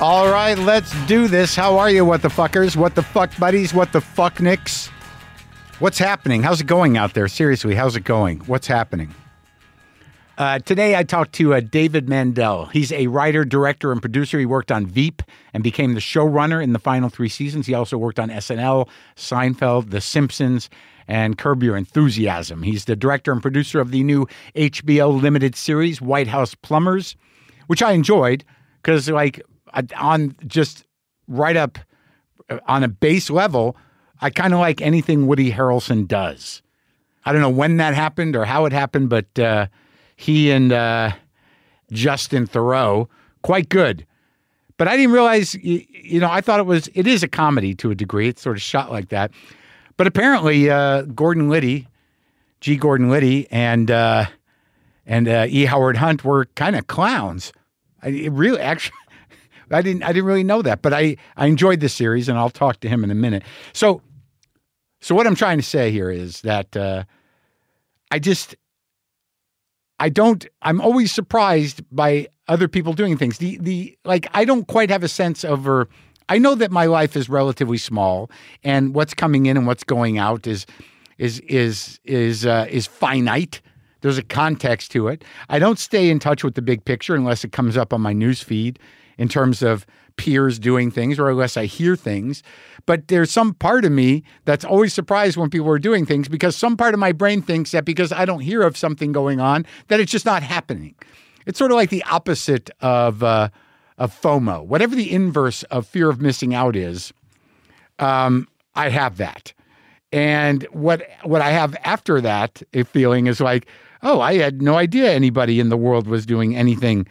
All right, let's do this. How are you, what the fuckers? What the fuck buddies? What the fuck nicks? What's happening? How's it going out there? Seriously, how's it going? What's happening? Uh, today, I talked to uh, David Mandel. He's a writer, director, and producer. He worked on Veep and became the showrunner in the final three seasons. He also worked on SNL, Seinfeld, The Simpsons, and Curb Your Enthusiasm. He's the director and producer of the new HBO limited series, White House Plumbers, which I enjoyed because, like, on just right up uh, on a base level, I kind of like anything Woody Harrelson does. I don't know when that happened or how it happened, but uh, he and uh, Justin Theroux quite good. But I didn't realize, you, know, I thought it was it is a comedy to a degree. It's sort of shot like that. But apparently, uh, Gordon Liddy, G. Gordon Liddy, and uh, and uh, E. Howard Hunt were kind of clowns. I it really actually. I didn't. I didn't really know that, but I I enjoyed the series, and I'll talk to him in a minute. So, so what I'm trying to say here is that uh, I just I don't. I'm always surprised by other people doing things. The the like I don't quite have a sense of I know that my life is relatively small, and what's coming in and what's going out is is is is uh, is finite. There's a context to it. I don't stay in touch with the big picture unless it comes up on my news feed in terms of peers doing things or unless I hear things. But there's some part of me that's always surprised when people are doing things because some part of my brain thinks that because I don't hear of something going on, that it's just not happening. It's sort of like the opposite of uh, of FOMO. Whatever the inverse of fear of missing out is, um, I have that. And what what I have after that a feeling is like, oh, I had no idea anybody in the world was doing anything,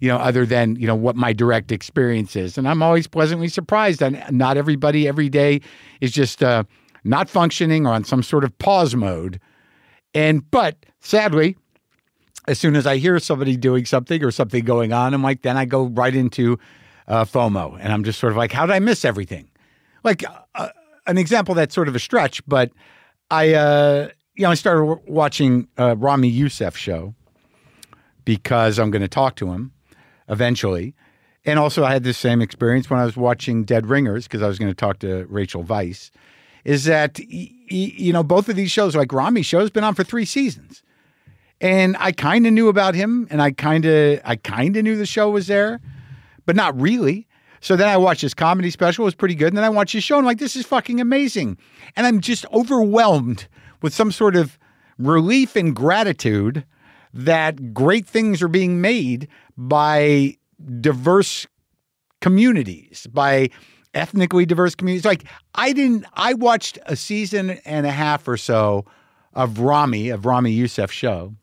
you know, other than you know what my direct experience is. And I'm always pleasantly surprised that not everybody every day is just uh, not functioning or on some sort of pause mode. And but sadly, as soon as I hear somebody doing something or something going on, I'm like, then I go right into uh, FOMO, and I'm just sort of like, how did I miss everything? Like uh, an example that's sort of a stretch, but I, uh, you know, I started watching uh, Ramy Youssef show because I'm going to talk to him eventually. And also, I had this same experience when I was watching Dead Ringers because I was going to talk to Rachel Weisz. Is that you know both of these shows, like Ramy's show, has been on for three seasons, and I kind of knew about him, and I kind of I kind of knew the show was there, but not really. So then I watched his comedy special, it was pretty good, and then I watched his show, and I'm like, this is fucking amazing, and I'm just overwhelmed with some sort of relief and gratitude that great things are being made by diverse communities, by ethnically diverse communities. Like I didn't I watched a season and a half or so of Ramy, of Ramy Youssef show.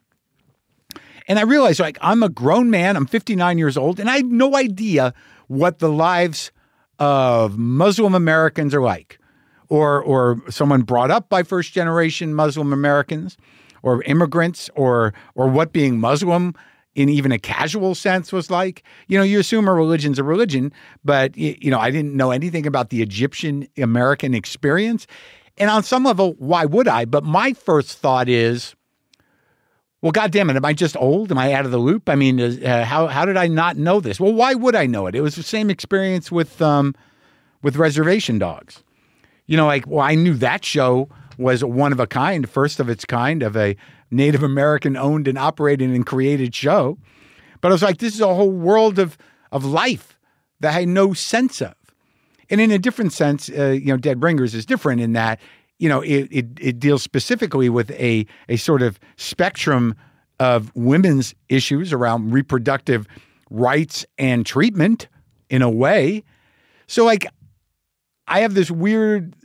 And I realized like I'm a grown man, I'm 59 years old, and I have no idea what the lives of Muslim Americans are like. Or or someone brought up by first generation Muslim Americans or immigrants or or what being Muslim in even a casual sense was like. You know, you assume a religion's a religion, but you know, I didn't know anything about the Egyptian American experience. And on some level, why would I? But my first thought is, well, God damn it, am I just old? Am I out of the loop? I mean, uh, how how did I not know this? Well, why would I know it? It was the same experience with um, with Reservation Dogs. You know, like, well, I knew that show was one of a kind, first of its kind, of a Native American owned and operated and created show. But I was like, this is a whole world of of life that I had no sense of. And in a different sense, uh, you know, Dead Ringers is different in that, you know, it, it, it deals specifically with a, a sort of spectrum of women's issues around reproductive rights and treatment in a way. So, like, I have this weird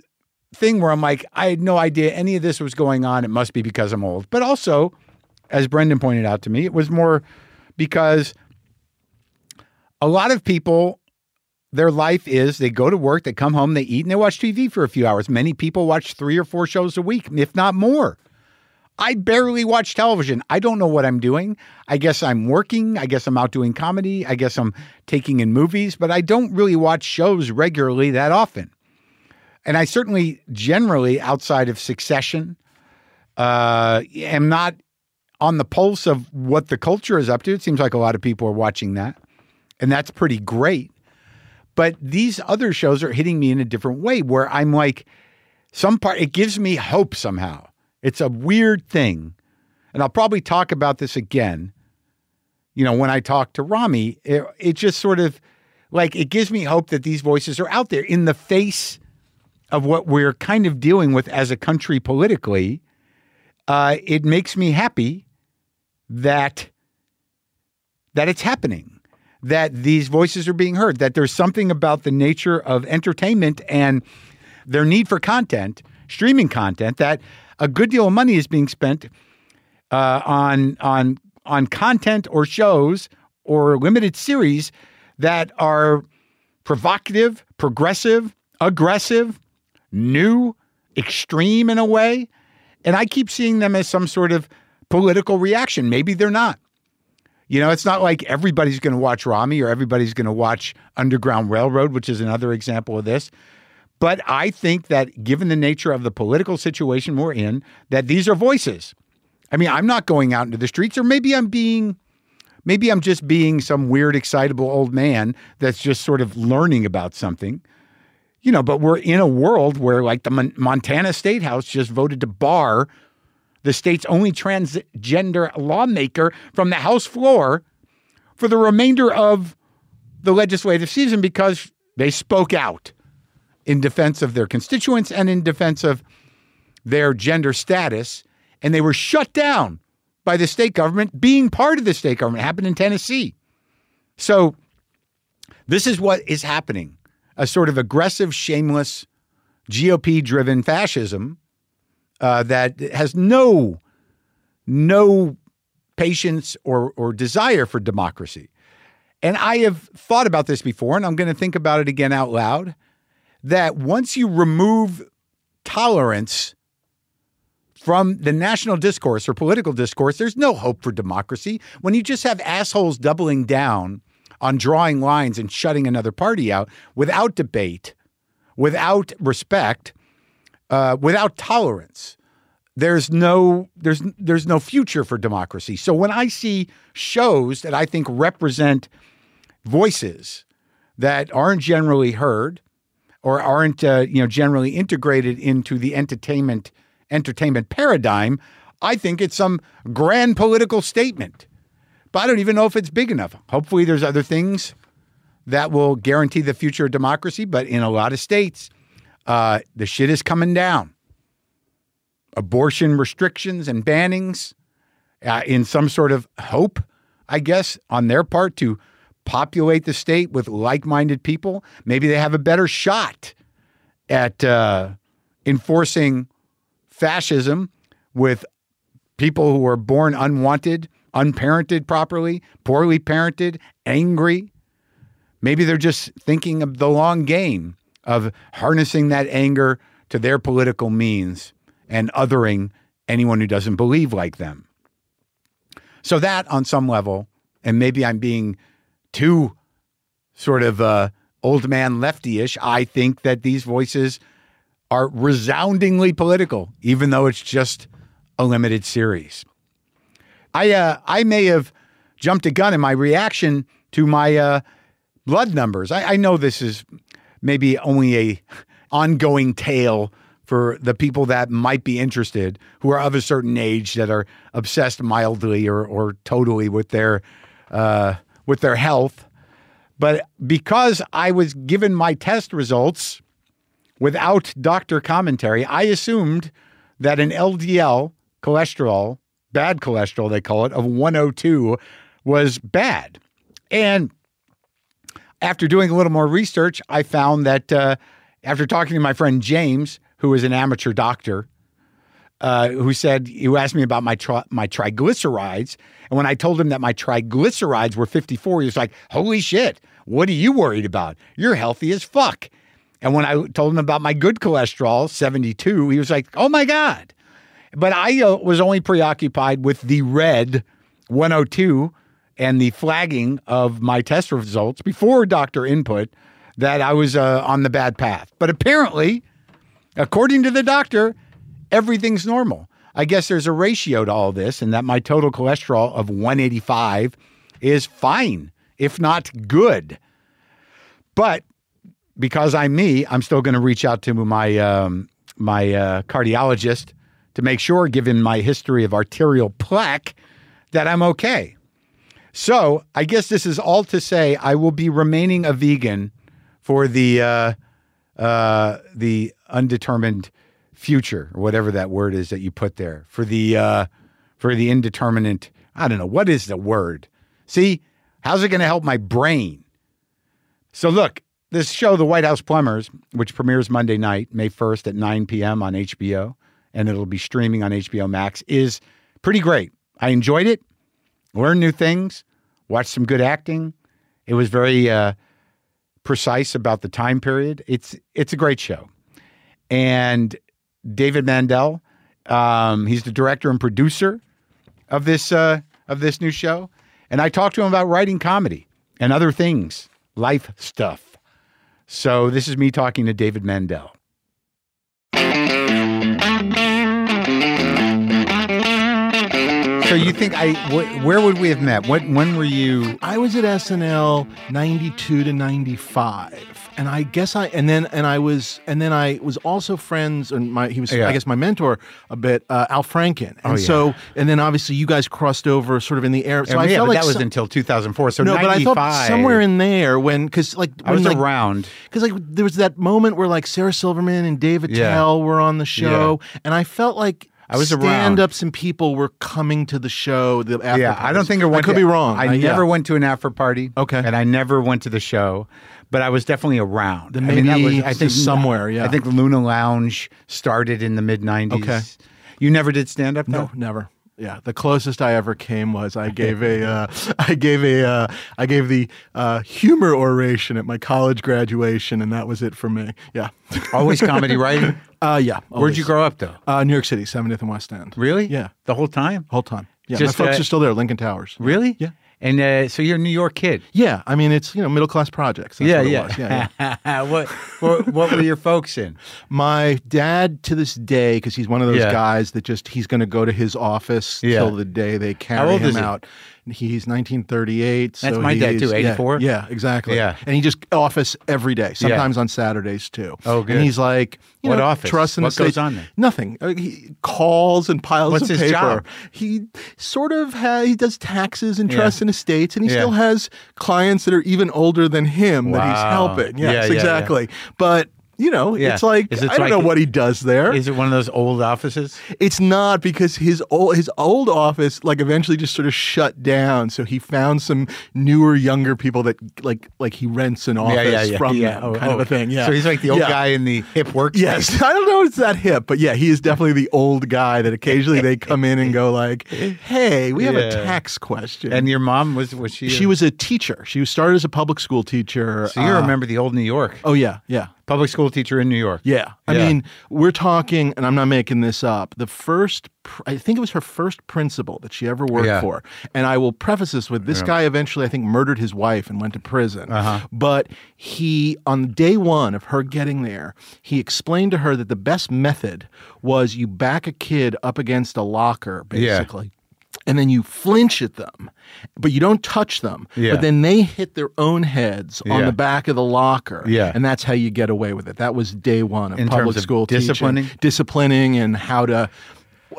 thing where I'm like, I had no idea any of this was going on. It must be because I'm old. But also, as Brendan pointed out to me, it was more because a lot of people, their life is they go to work, they come home, they eat, and they watch TV for a few hours. Many people watch three or four shows a week, if not more. I barely watch television. I don't know what I'm doing. I guess I'm working. I guess I'm out doing comedy. I guess I'm taking in movies, but I don't really watch shows regularly that often. And I certainly, generally, outside of Succession, uh, am not on the pulse of what the culture is up to. It seems like a lot of people are watching that, and that's pretty great. But these other shows are hitting me in a different way where I'm like, some part, it gives me hope somehow. It's a weird thing. And I'll probably talk about this again. You know, when I talk to Ramy, it, it just sort of like it gives me hope that these voices are out there in the face of what we're kind of dealing with as a country politically. Uh, it makes me happy that that it's happening, that these voices are being heard, that there's something about the nature of entertainment and their need for content, streaming content, that a good deal of money is being spent uh, on on on content or shows or limited series that are provocative, progressive, aggressive, new, extreme in a way. And I keep seeing them as some sort of political reaction. Maybe they're not. You know, it's not like everybody's going to watch Ramy or everybody's going to watch Underground Railroad, which is another example of this. But I think that given the nature of the political situation we're in, that these are voices. I mean, I'm not going out into the streets, or maybe I'm being, maybe I'm just being some weird, excitable old man that's just sort of learning about something. You know, but we're in a world where, like, the Mon- Montana State House just voted to bar the state's only transgender lawmaker from the House floor for the remainder of the legislative season because they spoke out in defense of their constituents and in defense of their gender status. And they were shut down by the state government being part of the state government. It happened in Tennessee. So, this is what is happening a sort of aggressive, shameless, GOP driven fascism uh, that has no, no patience or, or desire for democracy. And I have thought about this before, and I'm going to think about it again out loud that once you remove tolerance from the national discourse or political discourse, there's no hope for democracy. When you just have assholes doubling down on drawing lines and shutting another party out without debate, without respect, uh, without tolerance, there's no there's there's no future for democracy. So when I see shows that I think represent voices that aren't generally heard, or aren't uh, you know generally integrated into the entertainment entertainment paradigm, I think it's some grand political statement. But I don't even know if it's big enough. Hopefully, there's other things that will guarantee the future of democracy. But in a lot of states, uh, the shit is coming down. Abortion restrictions and bannings, uh, in some sort of hope, I guess, on their part to populate the state with like minded people, maybe they have a better shot at uh, enforcing fascism with people who are born unwanted, unparented properly, poorly parented, angry. Maybe they're just thinking of the long game of harnessing that anger to their political means and othering anyone who doesn't believe like them. So, that on some level, and maybe I'm being too sort of uh, old man lefty ish, I think that these voices are resoundingly political, even though it's just a limited series. I uh, I may have jumped a gun in my reaction to my uh, blood numbers. I, I know this is maybe only a ongoing tale for the people that might be interested who are of a certain age that are obsessed mildly or or totally with their uh, with their health. But because I was given my test results without doctor commentary, I assumed that an LDL cholesterol, bad cholesterol, they call it, of 102 was bad. And after doing a little more research, I found that uh, after talking to my friend James, who is an amateur doctor, uh, who said who asked me about my tri- my triglycerides, and when I told him that my triglycerides were 54, he was like, "Holy shit! What are you worried about? You're healthy as fuck." And when I told him about my good cholesterol, 72, he was like, "Oh my god!" But I uh, was only preoccupied with the red 102 and the flagging of my test results before doctor input that I was uh, on the bad path. But apparently, according to the doctor, everything's normal. I guess there's a ratio to all this, and that my total cholesterol of 185 is fine, if not good. But because I'm me, I'm still going to reach out to my um, my uh, cardiologist to make sure, given my history of arterial plaque, that I'm okay. So I guess this is all to say I will be remaining a vegan for the uh, uh, the undetermined future or whatever that word is that you put there for the uh, for the indeterminate. I don't know what is the word. See, how's it going to help my brain? So look, this show, The White House Plumbers, which premieres Monday night, May 1st at 9 p.m. on HBO, and it'll be streaming on HBO Max, is pretty great. I enjoyed it, learned new things, watched some good acting. It was very uh, precise about the time period. It's it's a great show, and David Mandel, um, he's the director and producer of this uh, of this new show, and I talked to him about writing comedy and other things, life stuff. So this is me talking to David Mandel. You think I? Wh- where would we have met? What? When were you? I was at SNL 92 to 95. And I guess I and then and I was and then I was also friends and my he was Yeah. I guess my mentor a bit uh, Al Franken and Oh, yeah. so and then obviously you guys crossed over sort of in the air so I felt like that was some- until 2004. So no but I thought somewhere in there when because like I was like, around. because like there was that moment where like Sarah Silverman and David Yeah. Tell were on the show, and I felt like I was around. stand-ups and people were coming to the show. The after Yeah, I don't parties. think I went. could to- be wrong. I Uh, yeah. never went to an after party. Okay. and I never went to the show, but I was definitely around. Then I mean, that was, I think somewhere, yeah. I think Luna Lounge started in the mid 90s. Okay. You never did stand up? No, never. Yeah, the closest I ever came was I gave a uh, I gave a uh, I gave the uh, humor oration at my college graduation, and that was it for me. Yeah, Always comedy writing. uh, yeah. Where'd you grow up though? Uh, New York City, 70th and West End. Really? Yeah, The whole time? whole time. Yeah, Just, my folks uh, are still there. Lincoln Towers. Really? Yeah. And uh, so you're a New York kid. Yeah, I mean it's you know middle class projects. That's yeah, what it yeah. was. yeah, yeah. what, what what were your folks in? My dad to this day, because he's one of those Yeah. guys that just he's going to go to his office Yeah. till the day they carry him is he? He's 1938. That's so my dad, too, yeah, 84? Yeah, exactly. Yeah. and he just office every day. Sometimes on Saturdays too. Oh, good. And he's like, you What know, office? Trust in What the goes state- on there? Nothing. Uh, He calls and piles What's of his paper. job? He sort of ha he does taxes and Yeah. trust and estates, and he Yeah. still has clients that are even older than him that he's helping. Yes, yeah, yeah. exactly. But you know, Yeah. it's like it I don't like- know what he does there. Is it one of those old offices? It's not because his old his old office like eventually just sort of shut down. So he found some newer, younger people that like like he rents an office from them, Oh, kind oh. of a thing. Yeah. So he's like the old Yeah. guy in the hip work. Yes, I don't know if it's that hip, but yeah, he is definitely the old guy that occasionally they come in and go like, "Hey, we have a tax question." And your mom was was she? she a- was a teacher. She started as a public school teacher. So you uh, remember the old New York Oh yeah, yeah. Public school teacher in New York? Yeah. I Yeah. mean, we're talking, and I'm not making this up. The first, pr- I think it was her first principal that she ever worked Yeah. for. And I will preface this with this guy eventually, I think, murdered his wife and went to prison. Uh-huh. But he, on day one of her getting there, he explained to her that the best method was you back a kid up against a locker, Yeah. basically. And then you flinch at them, but you don't touch them. Yeah. But then they hit their own heads on Yeah. the back of the locker. Yeah. And that's how you get away with it. That was day one of In public terms of school disciplining? teaching, disciplining, and how to.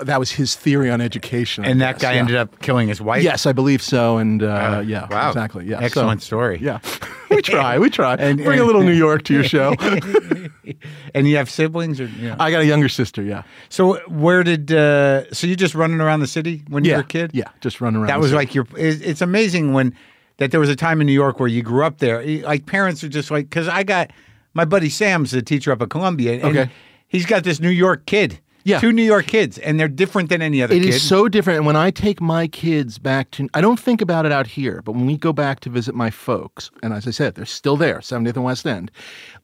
That was his theory on education. I And that guess, guy yeah. ended up killing his wife. Yes, I believe so. And uh, yeah, Wow. exactly. Yeah, Excellent So, story. yeah, we try. We try. And- Bring a little New York to your show. And you have siblings, or you know? I got a younger sister. Yeah. so where did? Uh, so you just running around the city when you Yeah. were a kid? Yeah, just running around. That was city. like your. It's amazing when that there was a time in New York where you grew up there. Like parents are just like because I got my buddy Sam's the teacher up at Columbia. And Okay. He's got this New York kid. Yeah. Two New York kids, and they're different than any other It kid. is so different. And when I take my kids back to, I don't think about it out here, but when we go back to visit my folks, and as I said, they're still there, 70th and West End.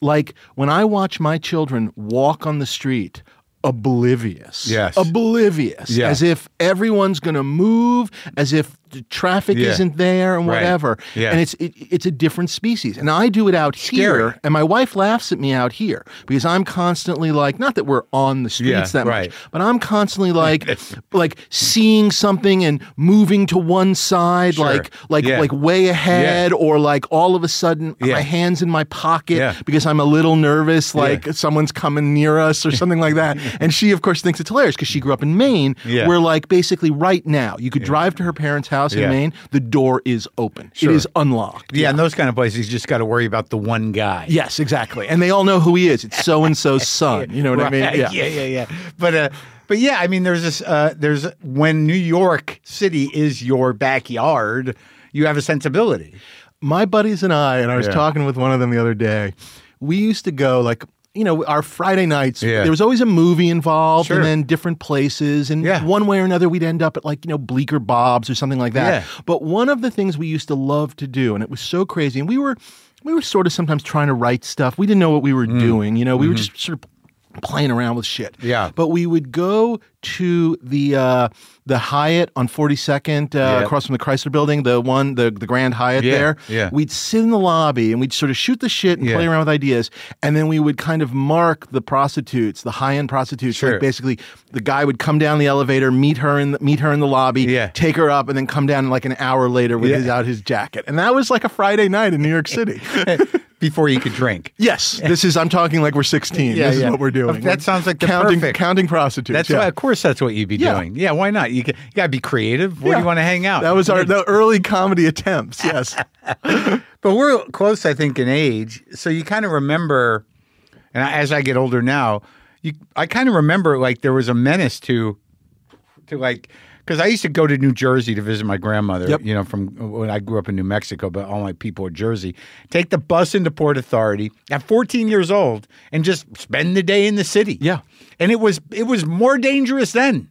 Like when I watch my children walk on the street, oblivious. Yes. Oblivious. Yeah. As if everyone's going to move, as if traffic Yeah. isn't there and Right. whatever. Yeah. And it's it, it's a different species. And I do it out Scary. here, and my wife laughs at me out here because I'm constantly like, not that we're on the streets Yeah, that right. much, but I'm constantly like, like seeing something and moving to one side, Sure. like like Yeah. like way ahead, or like all of a sudden my hands in my pocket because I'm a little nervous, like someone's coming near us or something like that. And she, of course, thinks it's hilarious because she grew up in Maine, where like basically right now you could drive to her parents' house Yeah. in Maine, the door is open, Sure. it is unlocked. Yeah, in those kind of places, you just got to worry about the one guy. Yes, exactly. And they all know who he is. It's so and so's son. You know what I mean? Yeah. yeah, yeah, yeah. But uh, but yeah, I mean, there's this. Uh, there's when New York City is your backyard, you have a sensibility. My buddies and I, and I was Yeah. talking with one of them the other day, we used to go like, you know, our Friday nights, Yeah. there was always a movie involved Sure. and then different places. And Yeah. one way or another, we'd end up at like, you know, Bleecker Bob's or something like that. Yeah. But one of the things we used to love to do, and it was so crazy, and we were, we were sort of sometimes trying to write stuff. We didn't know what we were doing. You know, we were just sort of playing around with shit. Mm-hmm. Yeah. But we would go to the uh, the Hyatt on 42nd uh, across from the Chrysler Building, the one, the the Grand Hyatt Yeah, there. yeah. We'd sit in the lobby and we'd sort of shoot the shit and Yeah. play around with ideas, and then we would kind of mark the prostitutes, the high end prostitutes. Sure. Like basically, the guy would come down the elevator, meet her in the, meet her in the lobby, Yeah. take her up, and then come down like an hour later with Yeah. his out his jacket, and that was like a Friday night in New York City. Before you could drink. yes, this is. I'm talking like we're 16. Yeah, this yeah. is what we're doing. That sounds like the counting perfect- counting prostitutes. That's yeah. why, of course, that's what you'd be doing. Yeah, why not? You, you got to be creative. Where do you want to hang out? That was our the early comedy attempts. Yes. But we're close, I think, in age. So you kind of remember, and as I get older now, you I kind of remember like there was a menace to, to like, because I used to go to New Jersey to visit my grandmother. Yep. You know, from when I grew up in New Mexico, but all my people are Jersey. Take the bus into Port Authority at 14 years old and just spend the day in the city. Yeah. and it was it was more dangerous then,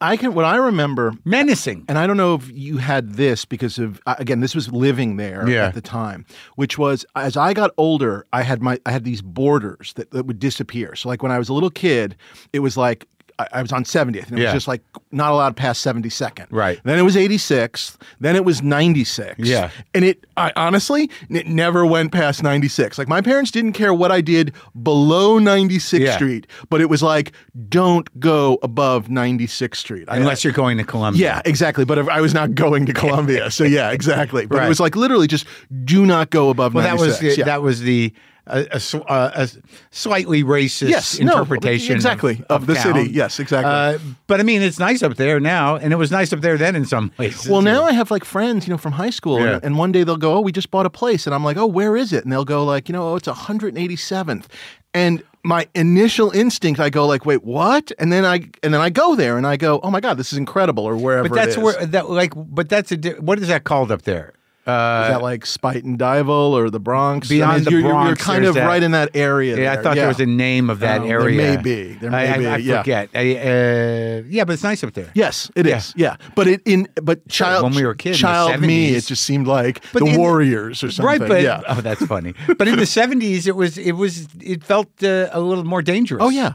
I can what I remember menacing. and I don't know if you had this because of uh, again this was living there Yeah. at the time which was as I got older I had my I had these borders that, that would disappear so like when I was a little kid it was like I, I was on 70th and it Yeah. was just like not allowed past 72nd Right. then it was 86th then it was 96 Yeah. and it I honestly it never went past 96 like my parents didn't care what I did below 96th Yeah. Street but it was like don't go above 96th Street I- Unless you're going to Columbia. yeah, exactly. But if I was not going to Columbia, so yeah, exactly. But Right. it was like literally just do not go above. Well, that was the, yeah. that was the a, a uh, a slightly racist Yes, no, interpretation exactly, of the town. city. Yes, exactly. Uh, but I mean, it's nice up there now, and it was nice up there then in some places. Well, now I have like friends, you know, from high school, Yeah. and, and one day they'll go, "Oh, we just bought a place," and I'm like, "Oh, where is it?" And they'll go like, "You know, oh, it's 187th," and my initial instinct, I go like, "Wait, what?" And then I and then I go there and I go, "Oh my god, this is incredible," or wherever. but that's it is. where that like, but that's a di- what is that called up there? Uh, Is that like Spuyten Duyvil or the Bronx? Beyond the you're, Bronx, you're kind of that- right in that area. yeah, I there. thought there was a name of that Um, there area. may be. There may I, I- be, I yeah. forget. I, uh, yeah, but it's nice up there. Yes, it Yeah. is. yeah. But it in but child when we were kids child me, it just seemed like But the in Warriors or something. Right, but yeah. oh, that's funny. but in the seventies, it was it was it felt uh, a little more dangerous. Oh yeah.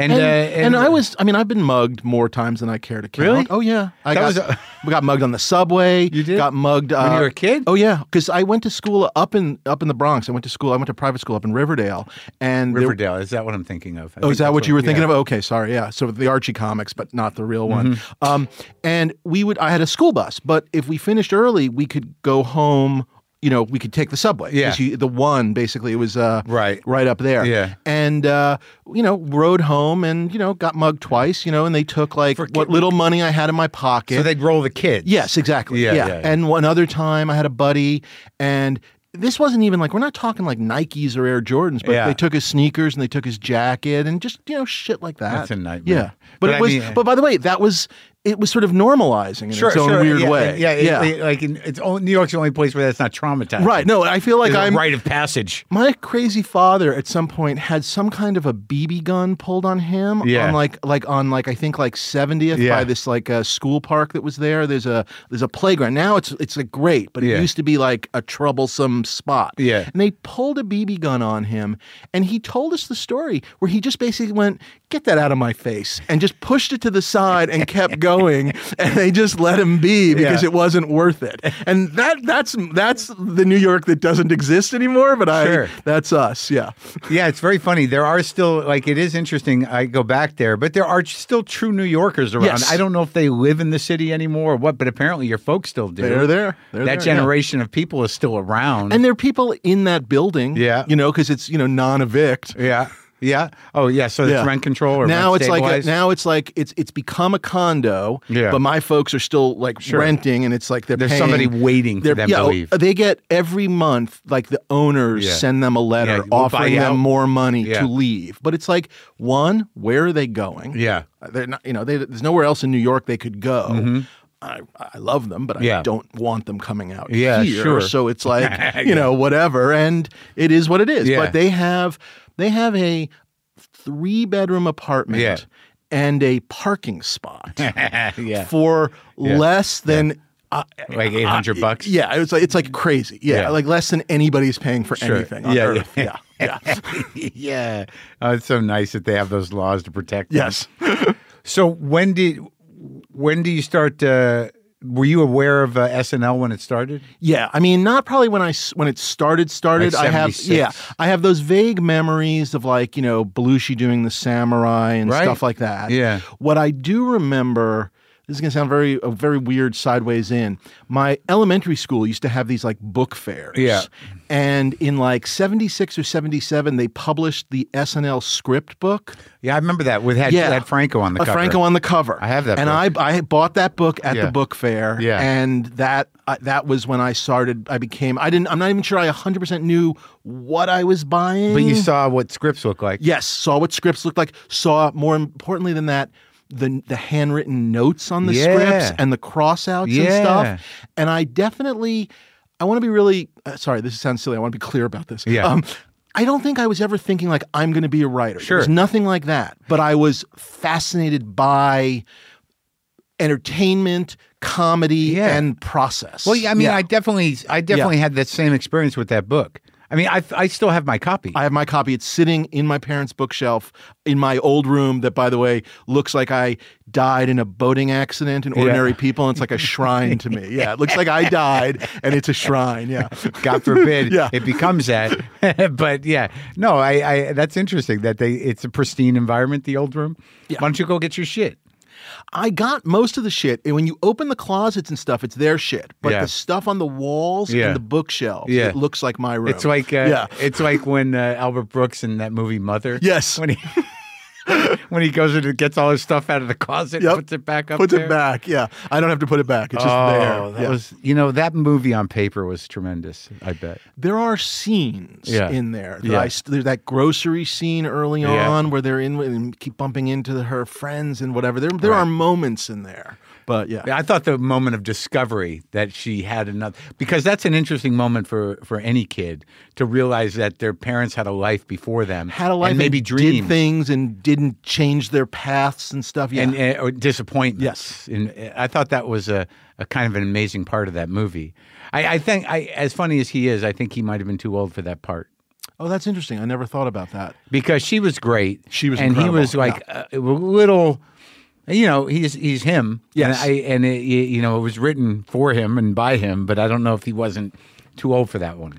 And And, uh, and, I was, I mean, I've been mugged more times than I care to count. Really? Oh yeah, I That got, was a- we got mugged on the subway. You did? Got mugged uh, When you were a kid? Oh yeah, because I went to school up in up in the Bronx. I went to school. I went to private school up in Riverdale. And there- Riverdale. Is that what I'm thinking of? I Oh, think is that that's what you were thinking yeah. of? Okay, sorry. Yeah. So the Archie comics, but not the real one. Mm-hmm. Um, and we would. I had a school bus, but if we finished early, we could go home. You know, we could take the subway. Yeah. You, the one basically it was uh, Right. right up there. Yeah. And uh, you know, rode home and you know got mugged twice. You know, and they took like For what little money I had in my pocket. So they'd roll the kids. Yes, exactly. Yeah, Yeah, yeah, yeah. And one other time I had a buddy and this wasn't even like we're not talking like Nikes or Air Jordans, but Yeah. they took his sneakers and they took his jacket and just you know shit like that. That's a nightmare. Yeah, but, But it I was. mean- but by the way, that was it was sort of normalizing in Sure, its own sure. weird yeah, way. Yeah, yeah. it- like in, it's only, New York's the only place where that's not traumatizing. right. No, I feel like a I'm rite of passage. my crazy father at some point had some kind of a BB gun pulled on him Yeah. on like like on like I think like 70th Yeah. by this like uh, school park that was there. There's a there's a playground. Now it's it's like great, but it Yeah. used to be like a troublesome spot. Yeah. And they pulled a BB gun on him and he told us the story where he just basically went get that out of my face, and just pushed it to the side and kept going, and they just let him be because Yeah. it wasn't worth it. And that that's that's the New York that doesn't exist anymore. But I Sure. that's us. Yeah. Yeah, it's very funny. There are still like it is interesting. I go back there, but there are still true New Yorkers around. Yes. I don't know if they live in the city anymore or what, but apparently your folks still do. They're there. They're that there, yeah. generation of people is still around. And there are people in that building. Yeah. You know, because it's you know non-evict. yeah, yeah. Oh, yeah. So it's Yeah. rent control or now rent it's like a, now it's like it's it's become a condo. Yeah. But my folks are still like renting, and it's like they're There's paying- somebody waiting for them yeah, to oh, leave. They get every month, like the owners Yeah. send them a letter we'll offering them more money to leave. But it's like one, where are they going? Yeah. They're not, you know, they, there's nowhere else in New York they could go. Mm-hmm. I, I love them, but I. Yeah. don't want them coming out Yeah, here. sure. So it's like, you know, whatever. And it is what it is. Yeah. But they have they have a three bedroom apartment Yeah. and a parking spot yeah. for less than uh, Like 800 bucks? yeah, it's like it's like crazy. Yeah, Yeah. like less than anybody's paying for Sure. anything on Yeah, earth. yeah. Yeah, yeah. yeah. Oh, it's so nice that they have those laws to protect yes. So when did when do you start? Uh, were you aware of uh, SNL when it started? Yeah, I mean, not probably when I when it started. Started. Like I have yeah, I have those vague memories of like you know Belushi doing the samurai and Right. stuff like that. Yeah. What I do remember. This is gonna sound very a very weird sideways in. My elementary school used to have these like book fairs. Yeah. And in like seventy six or seventy seven, they published the SNL script book. Yeah, I remember that with had, Yeah. had Franco on the cover. Franco on the cover. I have that and book. I I bought that book at Yeah. the book fair. Yeah. and that uh, that was when I started. I became. I didn't. I'm not even sure I 100 percent knew what I was buying. but you saw what scripts look like. yes, saw what scripts looked like. Saw more importantly than that. The, the handwritten notes on the Yeah. scripts and the crossouts and stuff. And I definitely, I want to be really, uh, sorry, this sounds silly. I want to be clear about this. Yeah. Um, I don't think I was ever thinking like I'm going to be a writer. Sure. There's nothing like that. But I was fascinated by entertainment, comedy, Yeah. and process. Well, yeah, I mean, I definitely, I definitely had that same experience with that book. I mean, I, I still have my copy. I have my copy. It's sitting in my parents' bookshelf in my old room that, by the way, looks like I died in a boating accident in Ordinary People. And it's like a shrine to me. Yeah, it looks like I died and it's a shrine. Yeah. God forbid Yeah. it becomes that. but yeah, no, I, I, that's interesting that they, it's a pristine environment, the old room. Yeah. Why don't you go get your shit? I got most of the shit. And when you open the closets and stuff, it's their shit. But Yeah. the stuff on the walls Yeah. and the bookshelves, Yeah. it looks like my room. It's like, uh, yeah. it's like when uh, Albert Brooks in that movie Mother. Yes. When he, when he goes in and gets all his stuff out of the closet, Yep. and puts it back up Puts there. it back. Yeah. I don't have to put it back. It's just oh, there. that Yeah. was, you know, that movie on paper was tremendous. I bet. there are scenes Yeah. in there. That Yeah. I, there's that grocery scene early on where they're in and keep bumping into her friends and whatever. There, there Right. are moments in there. But yeah. Yeah, I thought the moment of discovery that she had another because that's an interesting moment for for any kid to realize that their parents had a life before them, Had a life and maybe and dreams did things and didn't change their paths and stuff. Yeah. and uh, or disappointments. Yes. and uh, I thought that was a, a kind of an amazing part of that movie. I, I think, I, as funny as he is, I think he might have been too old for that part oh, that's interesting. I never thought about that. because she was great. She was and he was like uh, a little. You know, he's he's him. Yes. and, I, and it, you know it was written for him and by him, but I don't know if he wasn't too old for that one.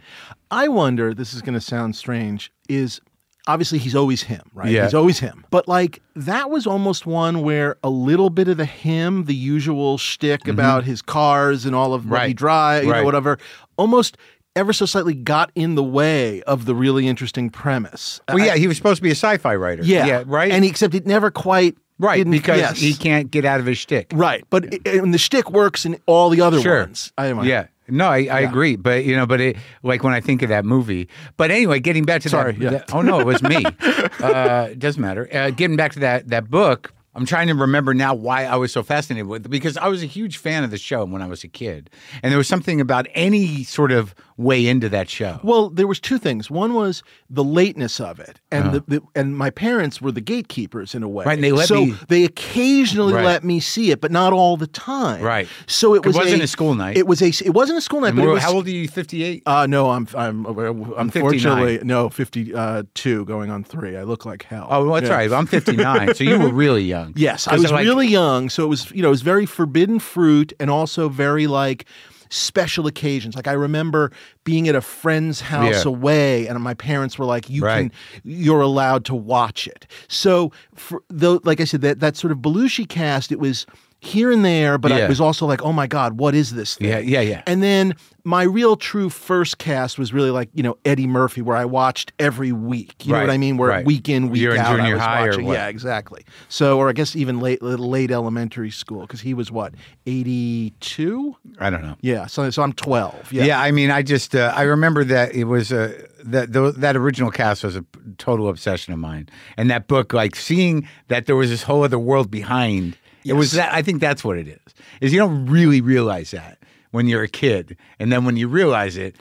I wonder, this is going to sound strange, is obviously he's always him, right? Yeah. He's always him. But like that was almost one where a little bit of the him, the usual shtick about his cars and all of what he Mm-hmm. Drives, you Right. know, whatever, almost ever so slightly got in the way of the really interesting premise. Well, yeah, he was supposed to be a sci-fi writer. yeah, yeah, right. And he, except it never quite right because yes. he can't get out of his shtick. Right, but it, and the shtick works in all the other Sure. ones. I, Yeah. No, I, I agree, but you know, but it like when I think of that movie. But anyway, getting back to Sorry, that. yeah. that- oh no, it was me. uh, it doesn't matter. Uh, getting back to that that book. I'm trying to remember now why I was so fascinated with it because I was a huge fan of the show when I was a kid, and there was something about any sort of way into that show. Well, there was two things. One was the lateness of it, and the, the and my parents were the gatekeepers in a way. Uh-huh. Right, and they let so me- they occasionally Right. let me see it, but not all the time. Right. So it It was wasn't a school night. It was a. It wasn't a school night, but it was. how old are you? 58. Uh, no, I'm I'm, unfortunately 59. no fifty uh, two going on three. I look like hell. oh, well, that's Yeah. right. I'm 59, so you were really young. Yes, I was like- really young, so it was you know it was very forbidden fruit and also very like special occasions. Like I remember being at a friend's house Yeah. away, and my parents were like, "You Right. can, you're allowed to watch it." So, for, though, like I said, that that sort of Belushi cast, it was here and there, but Yeah. I was also like, "Oh my god, what is this?" Thing? Yeah, yeah, yeah. And then my real true first cast was really like you know Eddie Murphy, where I watched every week. You know what I mean? Where right. week in, week You're in out, I junior was high or watching. Yeah, exactly. So, or I guess even late late elementary school because he was what eighty two. I don't know. Yeah, so so I'm twelve. Yeah, Yeah, I mean, I just uh, I remember that it was a that tho- that original cast was a total obsession of mine, and that book, like seeing that there was this whole other world behind. It was that I think that's what it is. Is you don't really realize that when you're a kid, and then when you realize it,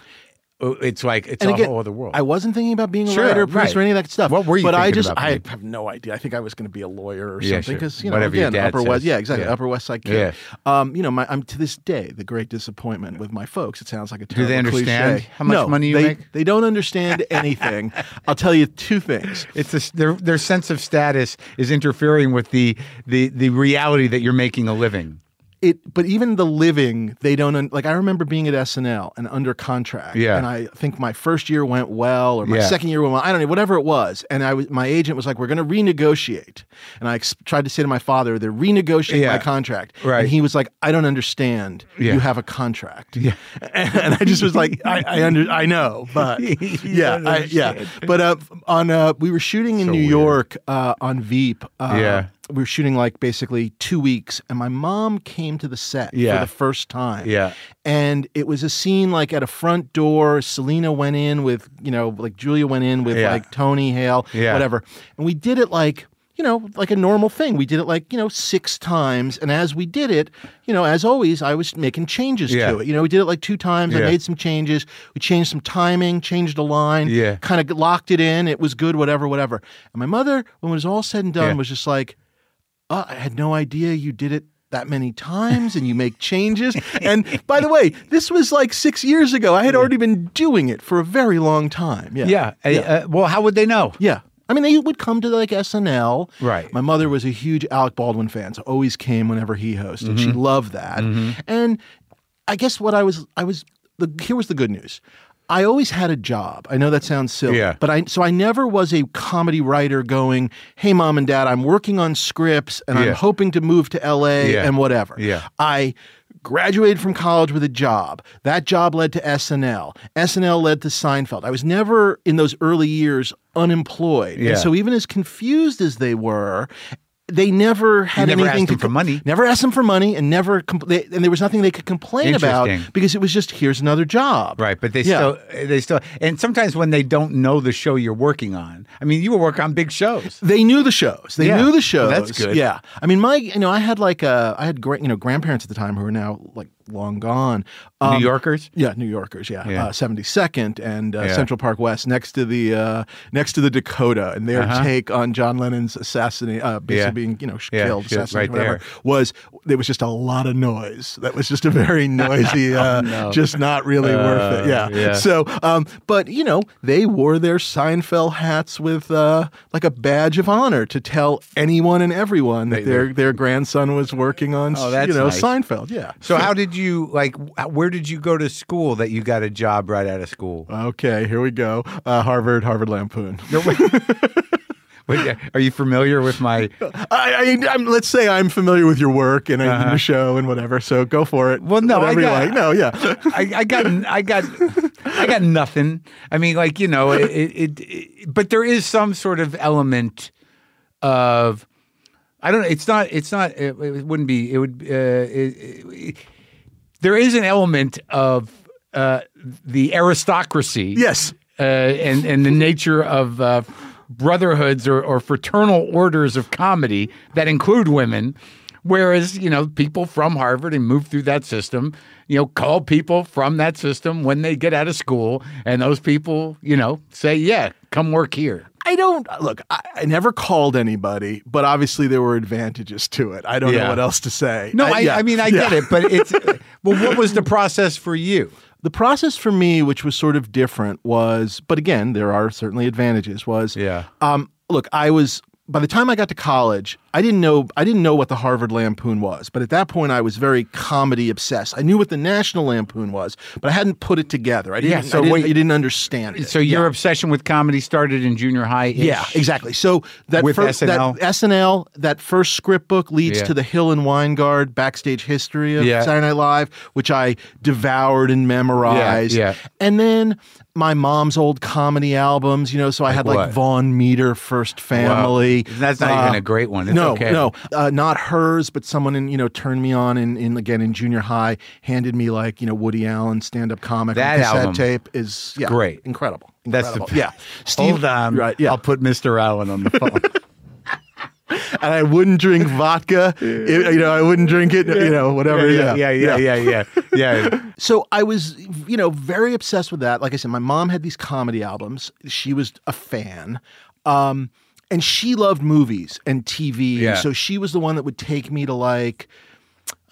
it's like it's And a again, whole other world. I wasn't thinking about being a Sure, writer, producer, right. or any of that stuff. What were you But I just, about I have no idea. I think I was going to be a lawyer or Yeah, something sure. because you know, Whatever again, Upper West, yeah, exactly, Yeah. Upper West Side kid. Um, you know, my, I'm to this day the great disappointment with my folks. It sounds like a terrible they understand cliche. how much no, money you they, make? They don't understand anything. I'll tell you two things. it's their their sense of status is interfering with the the the reality that you're making a living. It but even the living they don't un- like i remember being at snl and under contract Yeah. and i think my first year went well or my Yeah. second year went well i don't know whatever it was and i was my agent was like we're going to renegotiate and i ex- tried to say to my father they're renegotiating Yeah. my contract Right. and he was like i don't understand Yeah. you have a contract yeah and i just was like i i under i know but yeah I, yeah but uh on uh we were shooting in So new weird. york uh on veep uh, Yeah. We were shooting like basically two weeks, and my mom came to the set Yeah. for the first time. Yeah. And it was a scene like at a front door. Selina went in with, you know, like Julia went in with Yeah. like Tony Hale, Yeah. whatever. And we did it like, you know, like a normal thing. We did it like, you know, six times. And as we did it, you know, as always, I was making changes Yeah. to it. You know, we did it like two times. I made some changes. We changed some timing, changed a line, Yeah. kind of locked it in. It was good, whatever, whatever. And my mother, when it was all said and done, Yeah. was just like, oh, I had no idea you did it that many times and you make changes. and by the way, this was like six years ago. I had already been doing it for a very long time. Yeah. Yeah. Uh, uh, well, how would they know? Yeah. I mean, they would come to like SNL. Right. My mother was a huge Alec Baldwin fan, so always came whenever he hosted. She Mm-hmm. loved that. And I guess what I was, I was, the, here was the good news. I always had a job. I know that sounds silly, Yeah. but I so I never was a comedy writer going, "Hey, mom and dad, I'm working on scripts and Yeah. I'm hoping to move to L.A. Yeah. and whatever." Yeah. I graduated from college with a job. That job led to SNL. SNL led to Seinfeld. I was never in those early years unemployed. Yeah. And so even as confused as they were, they never had never anything asked to them for money. Never asked them for money, and never compl- they, and there was nothing they could complain about because it was just here's another job. Right, but they Yeah. still they still and sometimes when they don't know the show you're working on. I mean, you will work on big shows. They knew the shows. They Yeah. knew the Well, shows. that's good. Yeah. I mean, my you know, I had like uh, I had great you know grandparents at the time who are now like long gone. Um, New Yorkers? Yeah, New Yorkers. Yeah, Yeah. Seventy Second and uh, Yeah. Central Park West, next to the uh, next to the Dakota, and their Uh-huh. take on John Lennon's assassination, uh, basically Yeah. being you know killed, assassinated, right whatever, there. was there was just a lot of noise. That was just a very noisy, uh, no. just not really worth it. Uh, Yeah. So, um, but you know, they wore their Seinfeld hats with uh, like a badge of honor to tell anyone and everyone that They- their their grandson was working on, Oh, you know, nice. Seinfeld. Yeah. So how did you like where did you go to school that you got a job right out of school? Okay, here we go. Uh, Harvard, Harvard Lampoon. Wait, Are you familiar with my I, I, I'm, let's say I'm familiar with your work and uh your show and whatever. So go for it. Uh-huh. Well, no, I whatever you got- like. No, yeah. I, I got I got I got nothing. I mean, like you know, it, it, it but there is some sort of element of I don't know. It's not. It's not. It, it wouldn't be. It would. Uh, it- there is an element of uh, the aristocracy. yes. uh, and and the nature of uh, brotherhoods or, or fraternal orders of comedy that include women. Whereas, you know, people from Harvard and move through that system, you know, call people from that system when they get out of school. And those people, you know, say, yeah, come work here. I don't look. I, I never called anybody, but obviously there were advantages to it. I don't Yeah. know what else to say. No, I, yeah, I mean, I yeah. get it, but it's, well, what was the process for you? The process for me, which was sort of different, was, but again, there are certainly advantages. Was Yeah. Um, look, I was by the time I got to college, I didn't know I didn't know what the Harvard Lampoon was, but at that point I was very comedy obsessed. I knew what the National Lampoon was, but I hadn't put it together. I didn't. Yeah, so I didn't, wait- I didn't understand it. So your obsession with comedy started in junior high. Yeah, exactly. So that With first, SNL? that SNL, that first script book leads Yeah. to the Hill and Weingrad backstage history of Yeah. Saturday Night Live, which I devoured and memorized. Yeah, yeah. And then my mom's old comedy albums, you know, so I had like what? Vaughn Meader, First Family. That's not Uh, even a great one. It's no, okay. no, uh, not hers, but someone in you know turned me on in, in again in junior high, handed me like you know Woody Allen stand up comic That cassette album, tape is yeah, great. incredible. That's the incredible. yeah. Steve, Hold on. right? Yeah, I'll put Mr. Allen on the phone. and I wouldn't drink vodka. It- you know, I wouldn't drink it. You know, whatever. yeah, yeah, yeah, yeah, yeah, yeah. So I was, you know, very obsessed with that. Like I said, my mom had these comedy albums. She was a fan. Um, and she loved movies and TV. Yeah. So she was the one that would take me to like,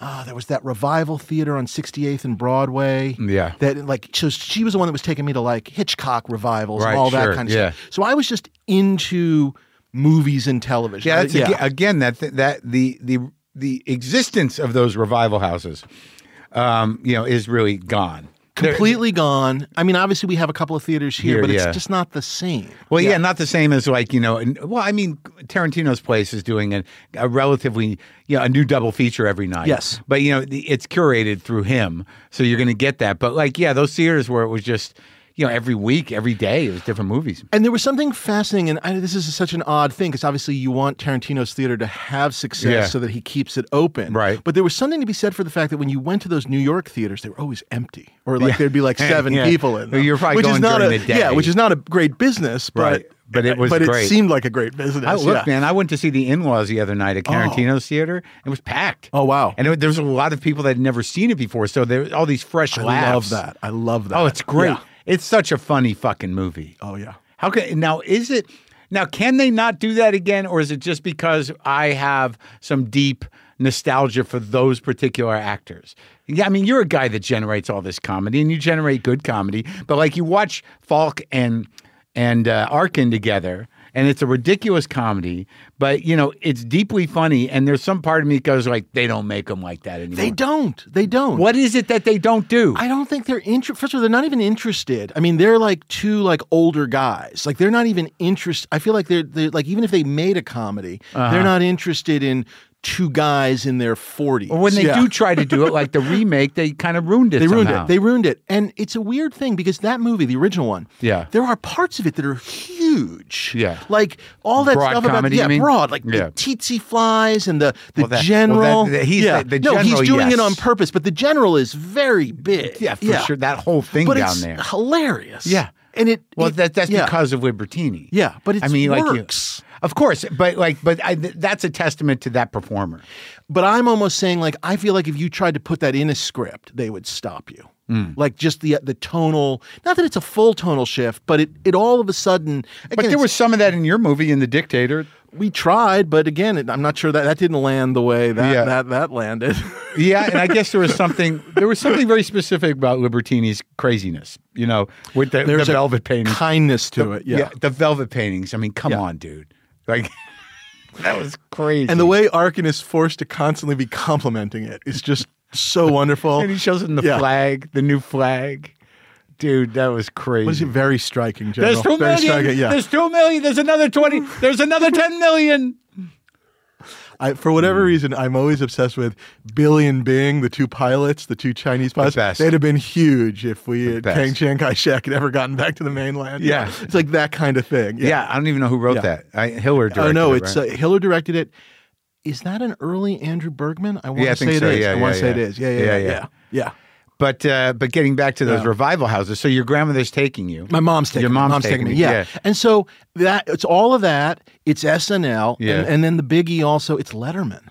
oh, there was that revival theater on 68th and Broadway. Yeah. That like, so she was the one that was taking me to like Hitchcock revivals Right, and all that kind of yeah. stuff. So I was just into movies and television. Yeah, that's I- aga- again that that the the the existence of those revival houses, um, you know, is really gone. Completely gone. I mean, obviously we have a couple of theaters here, Here, but it's yeah. just not the same. Well, yeah. not the same as like you know. and- Well, I mean, Tarantino's place is doing a, a relatively you know a new double feature every night. Yes. but you know it's curated through him, so you're going to get that. But like, yeah, those theaters where it was just you know every week, every day, it was different movies. And there was something fascinating, and I, this is such an odd thing because obviously you want Tarantino's theater to have success Yeah. so that he keeps it open. Right. But there was something to be said for the fact that when you went to those New York theaters, they were always empty, or like there'd be like seven Yeah. people in them. You're probably which is not during a, the day. Yeah, which is not a great business, but Right. But it was but great. it seemed like a great business. I, look, yeah. man, I went to see the In-Laws the other night at oh. Tarantino's theater. It was packed. Oh, wow. And it, there was a lot of people that had never seen it before, so there were all these fresh I laughs. love that. I love oh, that. Oh, it's great. Yeah. It's such a funny fucking movie. Oh yeah. How can now is it now can they not do that again or is it just because I have some deep nostalgia for those particular actors? Yeah, I mean you're a guy that generates all this comedy and you generate good comedy, but like you watch Falk and and uh, Arkin together and it's a ridiculous comedy, but you know, it's deeply funny and there's some part of me that goes like they don't make them like that anymore. They don't. They don't. What is it that they don't do? I don't think they're interested. First of all, they're not even interested. I mean, they're like two like older guys. Like they're not even interested. I feel like they're, they're like even if they made a comedy, they're uh-huh. not interested in two guys in their forties. or when they do try to do it, like the remake, they kind of ruined it. They ruined somehow. it. They ruined it. And it's a weird thing because that movie, the original one, Yeah. there are parts of it that are huge. Yeah. Like all that Broad stuff about comedy, yeah, broad, like Yeah. the tsetse flies and the the Well, that- well, general. that- that- he's yeah. the- the no, he's general, doing it on purpose, but the general is very big. Yeah, for sure. That whole thing but down it's there. hilarious. Yeah. And it Well, it- that that's yeah. because of Libertini. Yeah, but it I mean, like you- works. Of course, but like, but I, th- that's a testament to that performer. But I'm almost saying like I feel like if you tried to put that in a script, they would stop you. Hmm. Like just the the tonal, not that it's a full tonal shift, but it it all of a sudden. But there was some of that in your movie, in The Dictator. we tried, but again, it, I'm not sure that that didn't land the way that Yeah. that that landed. Yeah, and I guess there was something there was something very specific about Libertini's craziness. You know, with the, the velvet paintings. kindness to it, yeah. the velvet paintings. I mean, come Yeah. on, dude. Like that was crazy. And the way Arkin is forced to constantly be complimenting it is just so wonderful. and he shows him the Yeah. flag, the new flag. Dude, that was crazy. What is it? Very striking, General. There's two Very million. striking, yeah. There's two million. There's another twenty. There's another ten million. I, for whatever reason, I'm always obsessed with Billy and Bing, the two pilots, the two Chinese pilots. best. They'd have been huge if we, best. Kang Chiang Kai shek, had ever gotten back to the mainland. Yeah. it's like that kind of thing. Yeah. I don't even know who wrote Yeah. that. I, Hiller directed Oh no, it, it's right? uh, Hiller directed it. Is that an early Andrew Bergman? I want Yeah, to say think it so. is. Yeah, I want yeah, to say it yeah. is. Yeah, yeah, Yeah, yeah, yeah. But uh, but getting back to those Yeah. revival houses, so your grandmother's taking you. My mom's taking Your me. mom's mom's taking taking me. Yeah. yeah. And so that it's all of that. It's SNL. Yeah. And, and then the biggie also, it's Letterman.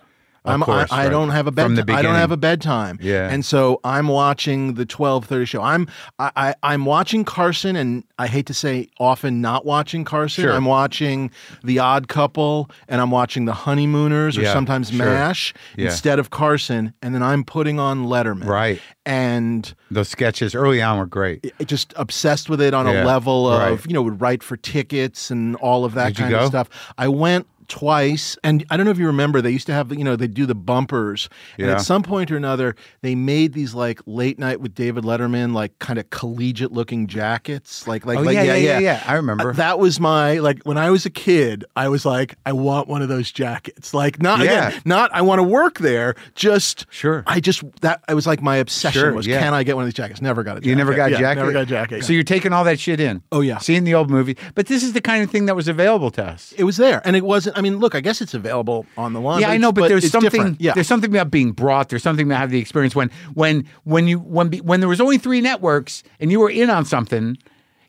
I'm, course, I, I right. don't have a bed. I don't have a bedtime. Yeah. And so I'm watching the 12:30 show. I'm I, I I'm watching Carson, and I hate to say often not watching Carson. Sure. I'm watching The Odd Couple, and I'm watching The Honeymooners, or Yeah, sometimes sure. MASH Yeah. instead of Carson, and then I'm putting on Letterman. Right. And Those sketches early on were great. it- just obsessed with it on Yeah, a level of right. you know would write for tickets and all of that Did kind of stuff. I went twice and I don't know if you remember they used to have you know they do the bumpers and Yeah. at some point or another they made these like late night with David Letterman like kind of collegiate looking jackets like like Oh like yeah, yeah, yeah, yeah. I remember. Uh, That was my like when I was a kid. I was like, I want one of those jackets. Like not Yeah. again, not I want to work there. Just Sure. I just that I was like my obsession Sure, was yeah. can I get one of these jackets? Never got a jacket. you never got a Yeah, jacket. Never got a jacket. So you're taking all that shit in. Oh, yeah. Seeing the old movie, but this is the kind of thing that was available to us. it was there, and it wasn't. I mean, look, I guess it's available on the line. Yeah, I know, but, there's something. different. Yeah, There's something about being brought. There's something about having the experience when when when you when when there was only three networks and you were in on something.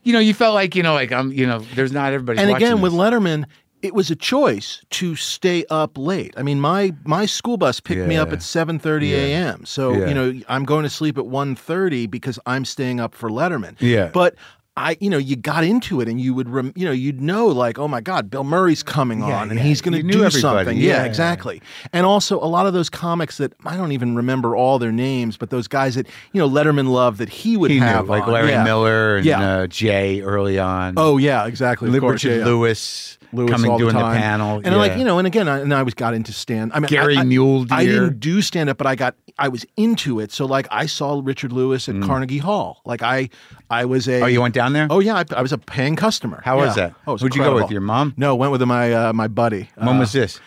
You know, you felt like you know, like I'm. You know, there's not everybody. and again with. Letterman. It was a choice to stay up late. I mean, my my school bus picked me up at seven thirty Yeah. a.m. So Yeah. you know, I'm going to sleep at 1.30 because I'm staying up for Letterman. Yeah. but I, you know, you got into it, and you would, rem, you know, you'd know like, oh my God, Bill Murray's coming Yeah, on, and yeah. he's going to do everybody. something. Yeah. Yeah, exactly. And also a lot of those comics that I don't even remember all their names, but those guys that you know Letterman loved that he would he knew, have like. Larry Yeah. Miller and Yeah. uh, Jay early on. Oh yeah, exactly. Of course, Richard yeah, yeah. Lewis, Lewis coming all doing the, the, panel, and like you know, and again, I, and I was got into stand. I mean, Gary I, I, Mule I didn't do stand up, but I got I was into it. So like, I saw Richard Lewis at Carnegie Hall. Like I, I was a. Oh, you went down there? Oh yeah, I, I was a paying customer. How was that? Oh, it was Who'd you go with? Your mom? No, went with my uh, my buddy. When Uh, was this?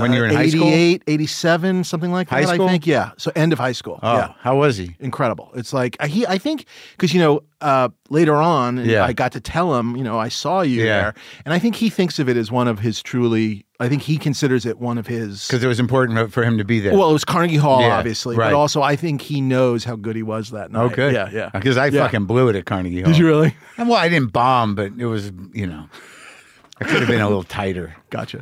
when you were in high school? 88, 87, something like High that. school? I think. Yeah. So end of high school. Oh, Yeah. how was he? incredible. It's like he, I think, because you know, uh, later on, Yeah. I got to tell him, you know, I saw you Yeah. there, and I think he thinks of it as one of his truly. I think he considers it one of his. Because it was important for him to be there. Well, it was Carnegie Hall, Yeah, obviously, right. but also I think he knows how good he was that night. Okay. Yeah, yeah. Because I Yeah. fucking blew it at Carnegie Hall. Did you really? Well, I didn't bomb, but it was, you know, I could have been a little tighter. Gotcha.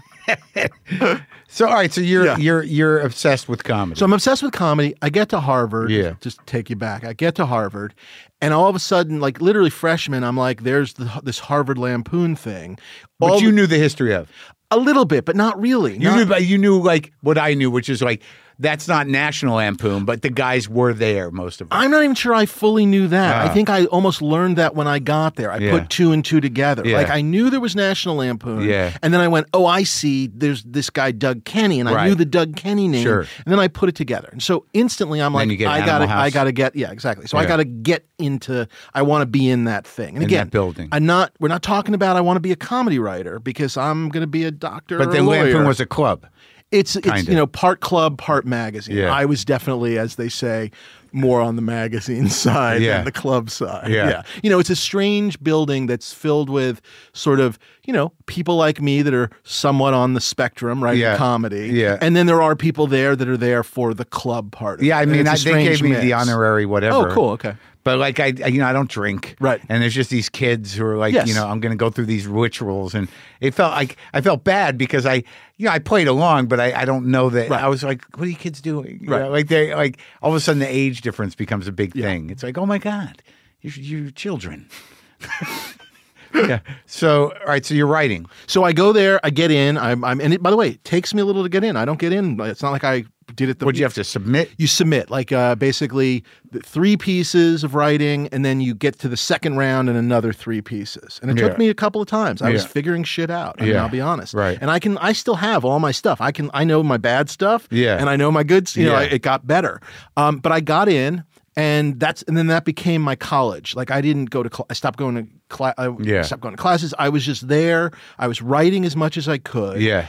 So, all right. So you're Yeah. you're you're obsessed with comedy. So I'm obsessed with comedy. I get to Harvard. Yeah. Just to take you back. I get to Harvard, and all of a sudden, like literally freshman, I'm like, there's the, this Harvard Lampoon thing. but All you the- knew the history of. A little bit, but not really. You Not- knew, but you knew like what I knew, which is like that's not National Lampoon, but the guys were there most of them. I'm not even sure I fully knew that. Ah. I think I almost learned that when I got there. I Yeah. put two and two together. Yeah. Like I knew there was National Lampoon. Yeah. And then I went, oh, I see. There's this guy Doug Kenney, and I Right. knew the Doug Kenney name. Sure. And then I put it together, and so instantly I'm like, I gotta, I gotta get, yeah, exactly. So I gotta get into. I want to be in that thing. And In again, that building. I'm not. We're not talking about I want to be a comedy writer because I'm going to be a doctor. but or then. Lampoon was a club. It's it's Kinda. you know part club, part magazine. Yeah. I was definitely, as they say, more on the magazine side Yeah. than the club side. Yeah. You know, it's a strange building that's filled with sort of, you know, people like me that are somewhat on the spectrum, right? Yeah. Comedy. Yeah. And then there are people there that are there for the club part. of Yeah, it. I mean, it's I, they gave me the honorary oh, whatever. Oh, cool. Okay. But like I, I- you know, I don't drink. Right. And there's just these kids who are like, Yes. you know, I'm going to go through these rituals, and it felt like I felt bad because I, you know, I played along, but I, I don't know that. Right. I was like, what are you kids doing? You Right. know, like they, like all of a sudden the age difference becomes a big thing. It's like, oh my god, you're, you're children. yeah. So all right, so you're writing. So I go there, I get in, I'm, I'm and it, by the way, it takes me a little to get in. I don't get in. It's not like I did it the Would you have to submit? you submit like uh, basically the three pieces of writing and then you get to the second round and another three pieces and it Yeah. took me a couple of times i was figuring shit out I mean, Yeah. i'll be honest Right. and i can i still have all my stuff i can i know my bad stuff Yeah. and i know my good you know Yeah. I, it got better um, but i got in and that's and then that became my college like i didn't go to cl- i stopped going to class i Yeah. stopped going to classes i was just there i was writing as much as i could Yeah.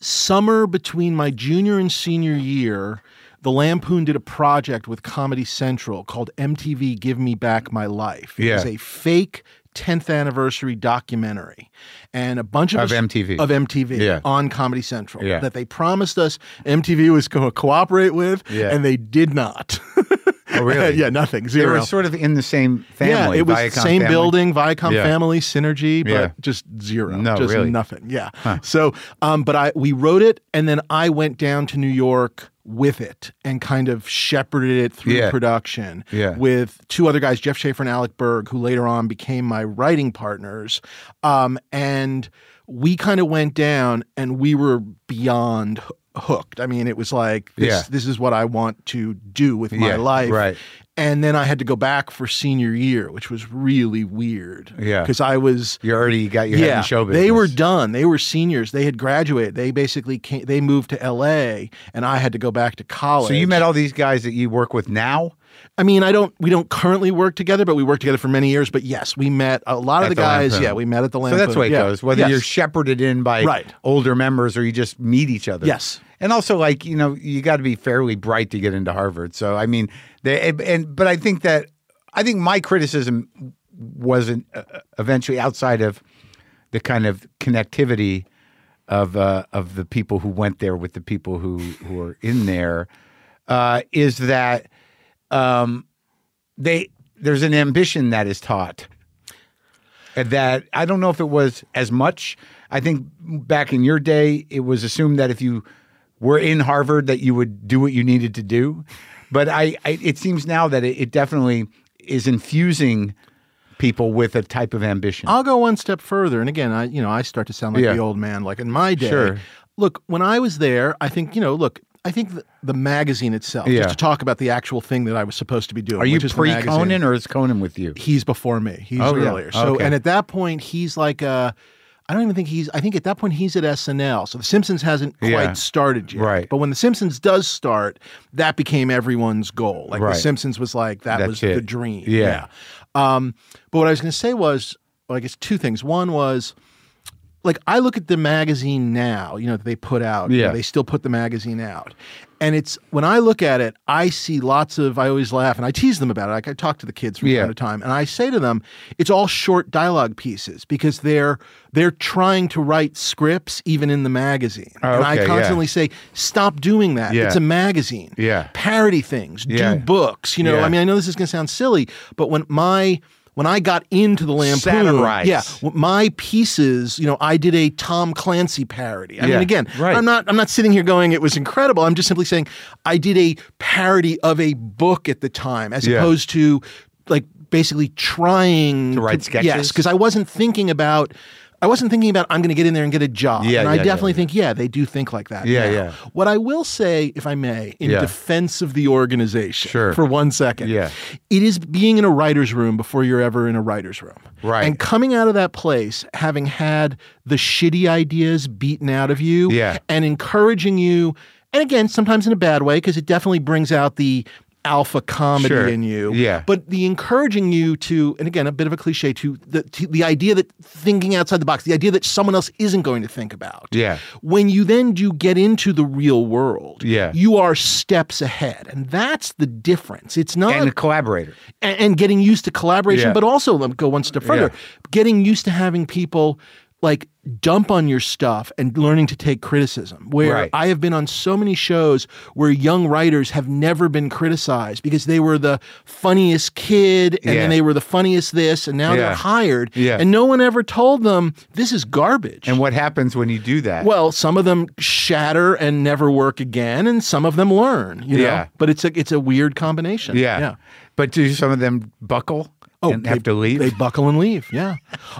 Summer between my junior and senior year, the Lampoon did a project with Comedy Central called MTV Give Me Back My Life. It Yeah. was a fake 10th anniversary documentary and a bunch of Of us- MTV. of MTV Yeah. on Comedy Central Yeah. that they promised us MTV was going to cooperate with, Yeah. and they did not. Oh, really? yeah, nothing. Zero. They were sort of in the same family. Yeah, it was Viacom same family. building, Viacom Yeah. family, synergy, but Yeah. just zero. No, just really? nothing. Yeah. So, um, but I we wrote it, and then I went down to New York with it and kind of shepherded it through Yeah. production Yeah. with two other guys, Jeff Schaffer and Alec Berg, who later on became my writing partners. Um, and we kind of went down, and we were beyond hooked. I mean, it was like this. Yeah. This is what I want to do with my Yeah, life. right. And then I had to go back for senior year, which was really weird. Yeah. Because I was You already got your head yeah, in show business. they were done. They were seniors. They had graduated. They basically came, they moved to L.A. and I had to go back to college. So you met all these guys that you work with now? I mean, I don't. We don't currently work together, but we worked together for many years. But yes, we met a lot of the the guys. Lampoon. Yeah, we met at the So that's the way it Yeah. goes. Whether Yes. you're shepherded in by Right. older members or you just meet each other. Yes. And also, like you know, you got to be fairly bright to get into Harvard. So I mean, they and but I think that I think my criticism wasn't uh, eventually outside of the kind of connectivity of uh, of the people who went there with the people who who are in there uh, is that um, they there's an ambition that is taught that I don't know if it was as much. I think back in your day, it was assumed that if you were in Harvard, that you would do what you needed to do. But I, I it seems now that it, it definitely is infusing people with a type of ambition. I'll go one step further, and again, I you know I start to sound like Yeah. the old man. Like in my day, Sure. look when I was there, I think you know, look, I think the, the magazine itself. Yeah. Just to talk about the actual thing that I was supposed to be doing. are you which is pre. Conan or is Conan with you? He's before me. He's Oh, yeah. earlier. So, Okay. and at that point, he's like uh I don't even think he's. I think at that point he's at SNL. So The Simpsons hasn't quite Yeah. started yet. Right. But when The Simpsons does start, that became everyone's goal. Like Right. The Simpsons was like that That's was it. the dream. Yeah. Um, but what I was going to say was, well, I guess two things. One was, like, I look at the magazine now. You know that they put out. you know, Yeah. they still put the magazine out, and it's when I look at it, I see lots of. I always laugh and I tease them about it. Like I talk to the kids from Yeah. time to time, and I say to them, it's all short dialogue pieces because they're they're trying to write scripts even in the magazine, Oh, and I okay, yeah. constantly say, stop doing that. Yeah. It's a magazine. Yeah. parody things, Yeah. do books. You know, Yeah. I mean, I know this is going to sound silly, but when my when I got into the Lampoon, Satirize. yeah, my pieces, you know, I did a Tom Clancy parody. I Yeah, mean, again, right. I'm not I'm not sitting here going it was incredible. I'm just simply saying I did a parody of a book at the time, as Yeah. opposed to like basically trying To write sketches? Yes, because I wasn't thinking about. I wasn't thinking about I'm going to get in there and get a job. Yeah, and I yeah, yeah, definitely yeah. think yeah, they do think like that. Yeah, now. yeah. What I will say, if I may, in defense of the organization, Sure. for one second, Yeah. it is being in a writer's room before you're ever in a writer's room. Right. And coming out of that place, having had the shitty ideas beaten out of you, Yeah. and encouraging you, and again, sometimes in a bad way, because it definitely brings out the alpha comedy Sure. in you. Yeah. But the encouraging you to, and again, a bit of a cliche to the to the idea that thinking outside the box, the idea that someone else isn't going to think about. Yeah. When you then do get into the real world, Yeah. you are steps ahead. And that's the difference. It's not and a collaborator. and, and getting used to collaboration, Yeah. but also let me go one step further, Yeah. getting used to having people like dump on your stuff and learning to take criticism. Where Right. I have been on so many shows where young writers have never been criticized because they were the funniest kid and Yeah. then they were the funniest this and now Yeah. they're hired Yeah. and no one ever told them this is garbage. And what happens when you do that? Well, some of them shatter and never work again, and some of them learn. You know, Yeah. but it's a it's a weird combination. yeah. yeah. But do some of them buckle and have to leave? Oh, They buckle and leave. Yeah.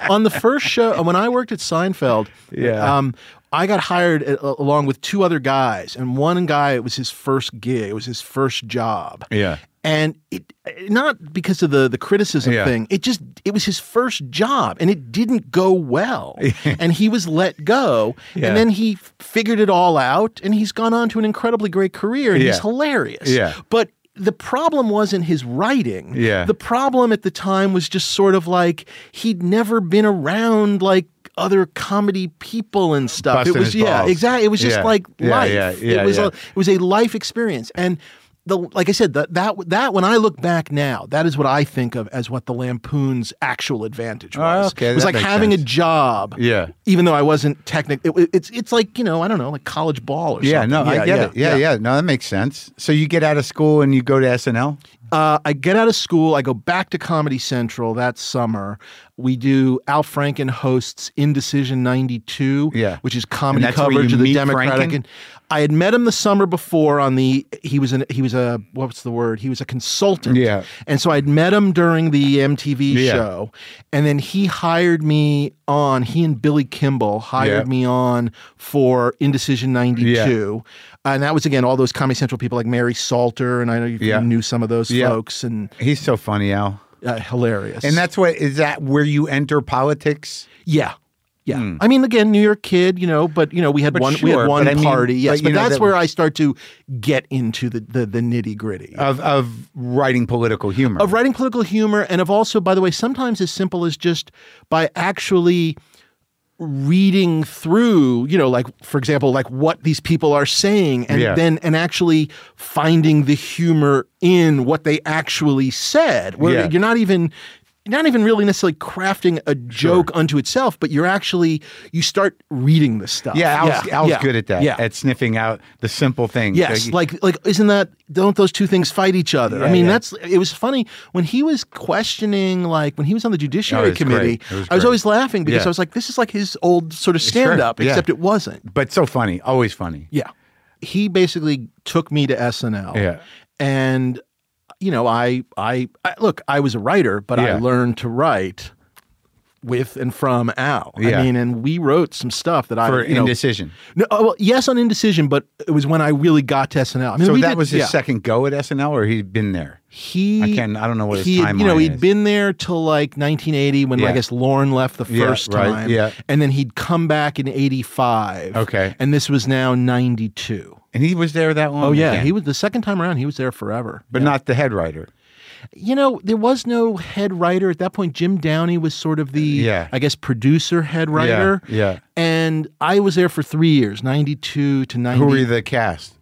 On the first show, when I worked at Seinfeld, Yeah. um, I got hired uh, along with two other guys, and one guy it was his first gig. It was his first job. Yeah. And it not because of the the criticism Yeah. thing. It just it was his first job, and it didn't go well. and he was let go, Yeah. and then he figured it all out, and he's gone on to an incredibly great career, and he's hilarious. Yeah. But the problem wasn't his writing. Yeah. The problem at the time was just sort of like he'd never been around like other comedy people and stuff. Busting it was yeah, balls. exactly. It was just Yeah. like Yeah, life. yeah, it was a it was a life experience. And the like I said that that that when I look back now, that is what I think of as what the Lampoon's actual advantage was. Oh, okay, it was like having sense. a job. Yeah. even though I wasn't technically, it, it's it's like you know I don't know like college ball or Yeah, something. no, I get it. Yeah, yeah, No, that makes sense. So you get out of school and you go to SNL? Uh, I get out of school. I go back to Comedy Central that summer. We do Al Franken hosts Indecision '92, Yeah. which is comedy And that's where coverage of the Democratic. Franken? I had met him the summer before on the. He was an he was a what's the word? He was a consultant. Yeah. And so I'd met him during the MTV Yeah. show, and then he hired me on. He and Billy Kimball hired Yeah. me on for Indecision '92. And that was again all those Comedy Central people like Mary Salter, and I know you Yeah. knew some of those Yeah. folks, and He's so funny, Al. uh, hilarious. And that's what is that where you enter politics? yeah, yeah. Hmm. I mean, again, New York kid, you know, but you know, we had. But one, we had one but I mean- party, yes, but, but, know, that's that- where I start to get into the the, the nitty gritty. Of of writing political humor. of writing political humor and of also by the way sometimes as simple as just by actually reading through you know like for example like what these people are saying and Yeah. then and actually finding the humor in what they actually said where Yeah. you're not even not even really necessarily crafting a joke unto itself but you're actually you start reading the stuff yeah, Al's, Al's yeah, good at that. yeah At sniffing out the simple things. Yes, So like like isn't that don't those two things fight each other? I mean, yeah. that's it was funny when he was questioning like when he was on the oh, judiciary Oh, committee. was I was always laughing because Yeah. I was like, this is like his old sort of stand up, yeah. except it wasn't. but so funny, always funny. Yeah, he basically took me to SNL. Yeah. and you know, I I, I look, I was a writer, but I learned to write with and from Al. Yeah. I mean, and we wrote some stuff that For I you know, indecision. no, oh, well, yes, on indecision, but it was when I really got to SNL. I mean, So that did- was his yeah. second go at SNL, or he'd been there. He, I can't- I don't know what his he, had- You know, he'd is. been there till like 1980 when I guess Lorne left the Yeah, first right, time. yeah. and then he'd come back in 85. Okay. and this was now 92. And he was there that long. Oh yeah, again? he was the second time around. He was there forever. but not the head writer. You know, there was no head writer at that point. Jim Downey was sort of the, Yeah. I guess, producer head writer. yeah. And I was there for three years, 92 to 90. Who were the cast?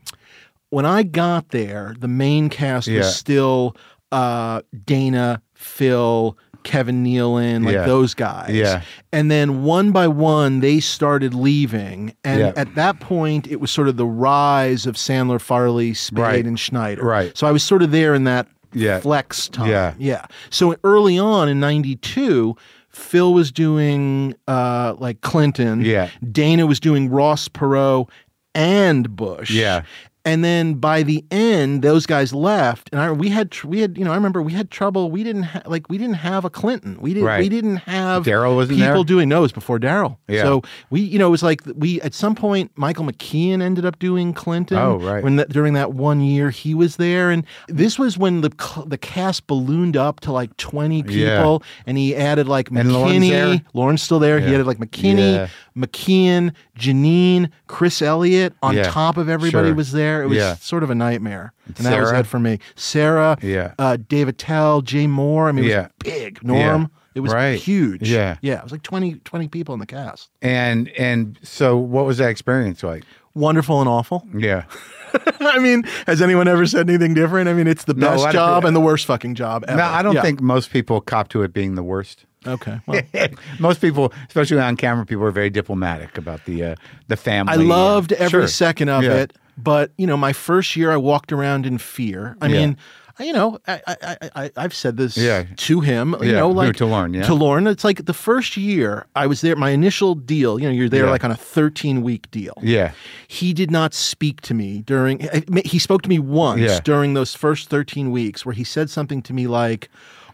when I got there, the main cast Yeah. was still uh, Dana, Phil, Kevin Nealon, like Yeah. those guys. Yeah. And then one by one, they started leaving. And Yeah. at that point, it was sort of the rise of Sandler, Farley, Spade, Right. and Schneider. Right. So I was sort of there in that Yeah. flex time. Yeah. Yeah. So early on in 92, Phil was doing uh, like Clinton. Yeah. Dana was doing Ross Perot and Bush. Yeah. And then by the end, those guys left, and I we had tr- we had you know I remember we had trouble. We didn't ha- like we didn't have a Clinton. We didn't we didn't have Darrell wasn't people there? doing no. It was before Darrell. Yeah. So we you know it was like we at some point Michael McKean ended up doing Clinton. Oh, right. When that during that one year he was there, and this was when the cl- the cast ballooned up to like twenty Yeah. people, and he added like McKinney. Lorne's still there. He added like McKinney, Yeah. McKean, Janeane, Chris Elliott on Yeah. top of everybody Sure. was there. It was Yeah. sort of a nightmare. And that was Sarah? it for me. Sarah, Yeah. uh, David Tell, Jay Mohr. I mean, it Yeah. was big. Norm. Yeah. It was Right. huge. Yeah. Yeah. It was like 20, 20 people in the cast. And and so what was that experience like? Wonderful and awful. Yeah. I mean, has anyone ever said anything different? I mean, it's the No, best job and the worst fucking job ever. No, I don't Yeah. think most people cop to it being the worst. Okay. Well, most people, especially on camera, people are very diplomatic about the uh, the family. I loved every sure. second of Yeah. it, but you know, my first year I walked around in fear. I Yeah. mean, you know, I, I, I, I've said this Yeah. to him. You Yeah, know, like to Lorne, yeah? to Lorne. It's like the first year I was there. My initial deal. You know, you're there Yeah. like on a 13 week deal. Yeah. He did not speak to me during. He spoke to me once during those first 13 weeks, where he said something to me like.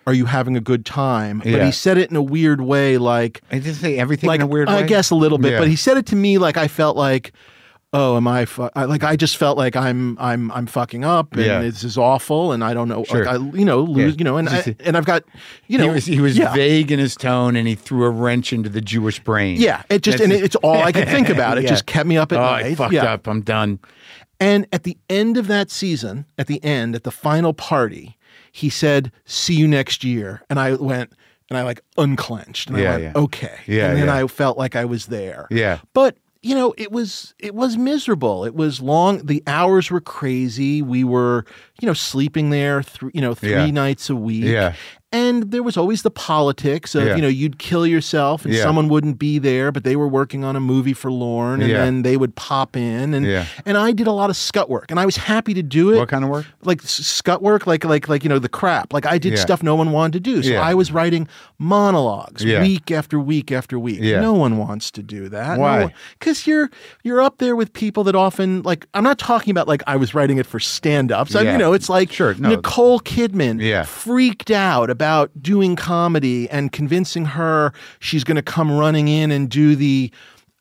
Are you having a good time? But Yeah. he said it in a weird way, like I just say everything like in a weird I way. guess a little bit, Yeah. but he said it to me like I felt like, oh, am I, fu-? I like I just felt like I'm I'm I'm fucking up and Yeah. this is awful and I don't know Sure. like I you know lose Yeah. you know and I, and I've got you know he was he was yeah. vague in his tone, and he threw a wrench into the Jewish brain. Yeah, it just That's and it's all I could think about. It just kept me up at oh, night. I fucked up. I'm done. And at the end of that season, at the end, at the final party, he said, "See you next year," and I went and I like unclenched and Yeah, I went, yeah. "Okay," Yeah, and then yeah. I felt like I was there. Yeah. But you know, it was it was miserable. It was long. The hours were crazy. We were, you know, sleeping there, th- you know, three Yeah. nights a week. Yeah. And there was always the politics of, Yeah. you know, you'd kill yourself and Yeah. someone wouldn't be there, but they were working on a movie for Lorne and Yeah. then they would pop in and and I did a lot of scut work and I was happy to do it What kind of work? like scut work, like like like you know the crap. Like I did stuff no one wanted to do. So. I was writing monologues week after week after week. No one wants to do that. Why? Because you're you're up there with people that often like. I'm not talking about like I was writing it for stand-ups. I Yeah. you know it's like Sure, no. Nicole Kidman Yeah. freaked out about doing comedy and convincing her she's going to come running in and do the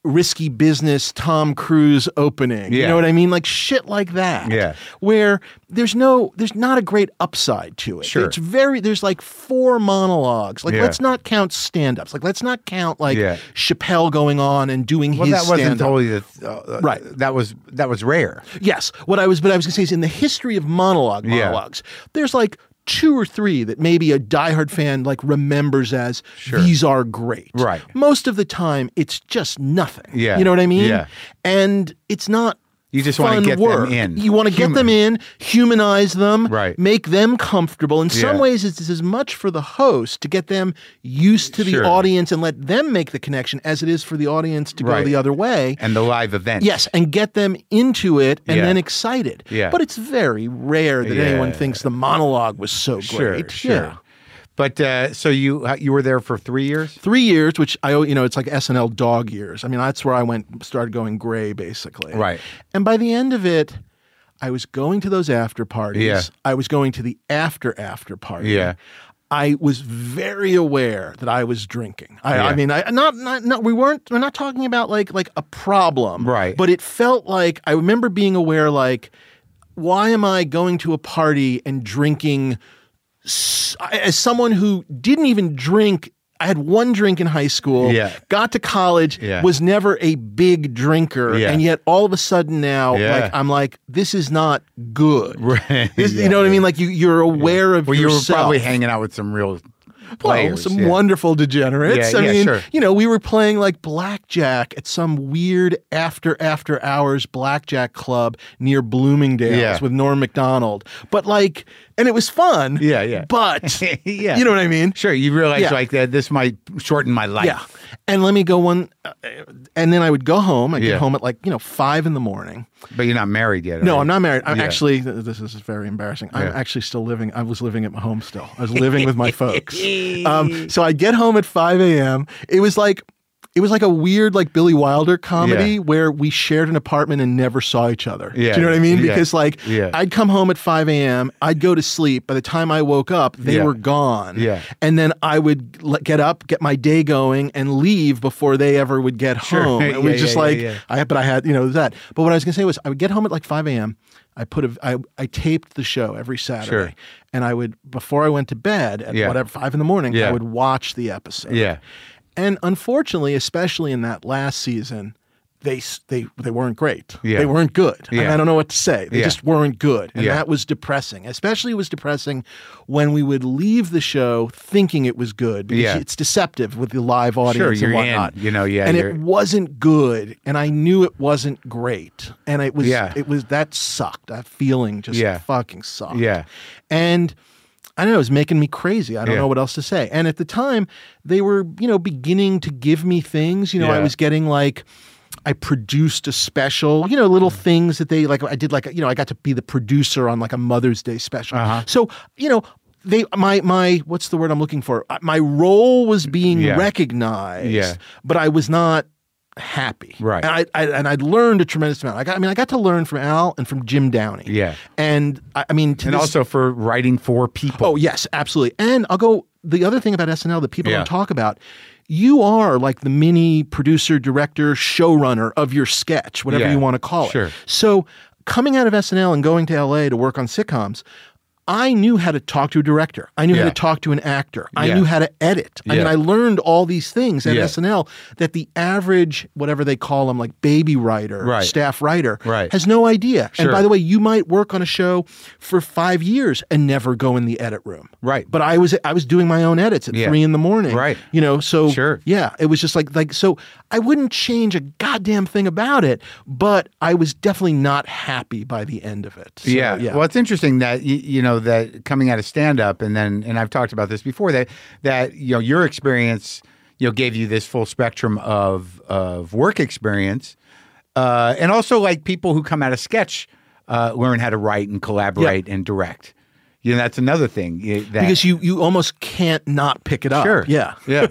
risky business Tom Cruise opening. You know what I mean? Like shit like that. Yeah. Where there's no there's not a great upside to it. Sure. It's very there's like four monologues. Like Yeah. let's not count stand-ups. Like let's not count like Yeah. Chappelle going on and doing. Well, his that wasn't stand-up. totally the uh, Right. That was that was rare. Yes. What I was, but I was going to say is in the history of monologue Yeah. monologues, there's like two or three that maybe a diehard fan like remembers as these are great. Right. Most of the time, it's just nothing. Yeah. You know what I mean? Yeah. And it's not. You just wanna fun get them in. You want to get them in, humanize them, Right. make them comfortable. In some Yeah. ways, it's as much for the host to get them used to the Sure. audience and let them make the connection as it is for the audience to go the other way. And the live event. Yes, and get them into it and Yeah. then excited. Yeah. But it's very rare that Yeah. anyone thinks the monologue was so Sure, great. sure. But uh, so you you were there for three years. Three years, which I, you know, it's like SNL dog years. I mean, that's where I went, started going gray, basically. Right. And by the end of it, I was going to those after parties. Yeah. I was going to the after after party. Yeah. I was very aware that I was drinking. I, Yeah. I mean, I not, not not we weren't we're not talking about like like a problem, Right. But it felt like I remember being aware, like, why am I going to a party and drinking? As someone who didn't even drink. I had one drink in high school. Yeah. Got to college. Yeah. Was never a big drinker, Yeah. and yet all of a sudden now, like I'm like, this is not good. Right. This- you know what I mean? Like you, you're aware of Well, you yourself. were probably hanging out with some real Well, some wonderful degenerates. I mean, sure. you know, we were playing like blackjack at some weird after after hours blackjack club near Bloomingdale's with Norm Macdonald, But like, and it was fun. Yeah, yeah. But Yeah. you know what I mean? Sure, you realize Yeah. like that this might shorten my life. Yeah. And let me go one, uh, and then I would go home. I'd Yeah. get home at like you know five in the morning. But you're not married yet. No, are I'm not married. I'm Yeah. actually. This is very embarrassing. I'm actually still living. I was living at my home still. I was living with my folks. Um, so I get home at 5 a.m. It was like. It was like a weird, like Billy Wilder comedy Yeah. where we shared an apartment and never saw each other. Yeah. Do you know what I mean? Yeah. Because like. I'd come home at 5 a.m., I'd go to sleep. By the time I woke up, they were gone. Yeah. And then I would get up, get my day going, and leave before they ever would get Sure. home. And we just like. I but I had you know that. But what I was gonna say was I would get home at like 5 a.m. I put a I, I taped the show every Saturday, Sure. and I would before I went to bed at whatever five in the morning, Yeah. I would watch the episode. Yeah. And unfortunately, especially in that last season, they they they weren't great. Yeah. They weren't good. Yeah. I don't know what to say. They Yeah. just weren't good, and that was depressing. Especially it was depressing when we would leave the show thinking it was good because Yeah. it's deceptive with the live audience Sure, and you're in, whatnot. you know, yeah, and it wasn't good, and I knew it wasn't great, and it was Yeah. it was that sucked. That feeling just Yeah. fucking sucked. Yeah. And I don't know, it was making me crazy. I don't Yeah. know what else to say. And at the time, they were, you know, beginning to give me things. You know, I was getting like, I produced a special, you know, little things that they like. I did like, you know, I got to be the producer on like a Mother's Day special. Uh-huh. So, you know, they, my, my, what's the word I'm looking for? Uh, My role was being Yeah. recognized, Yeah. but I was not happy. Right. And I, I and I'd learned a tremendous amount. I got, I mean, I got to learn from Al and from Jim Downey. Yeah. And I, I mean, to And this- also for writing for people. Oh yes, absolutely. And I'll go. The other thing about SNL that people Yeah. don't talk about, you are like the mini producer, director, showrunner of your sketch, whatever Yeah. you want to call it. Sure. So coming out of SNL and going to LA to work on sitcoms. I knew how to talk to a director. I knew Yeah. how to talk to an actor. I Yeah. knew how to edit. I mean, I learned all these things at. SNL that the average, whatever they call them, like baby writer, Right. staff writer, Right. has no idea. And by the way, you might work on a show for five years and never go in the edit room. Right. But I was I was doing my own edits at three in the morning. Right. You know, so Sure. yeah, it was just like like so I wouldn't change a goddamn thing about it, but I was definitely not happy by the end of it. So, yeah. yeah. Well, it's interesting that you, you know that coming out of stand up and then and I've talked about this before that that you know your experience you know gave you this full spectrum of of work experience uh, and also like people who come out of sketch uh, learn how to write and collaborate and direct. You know that's another thing eh, that because you you almost can't not pick it up. Sure. Yeah. Yeah.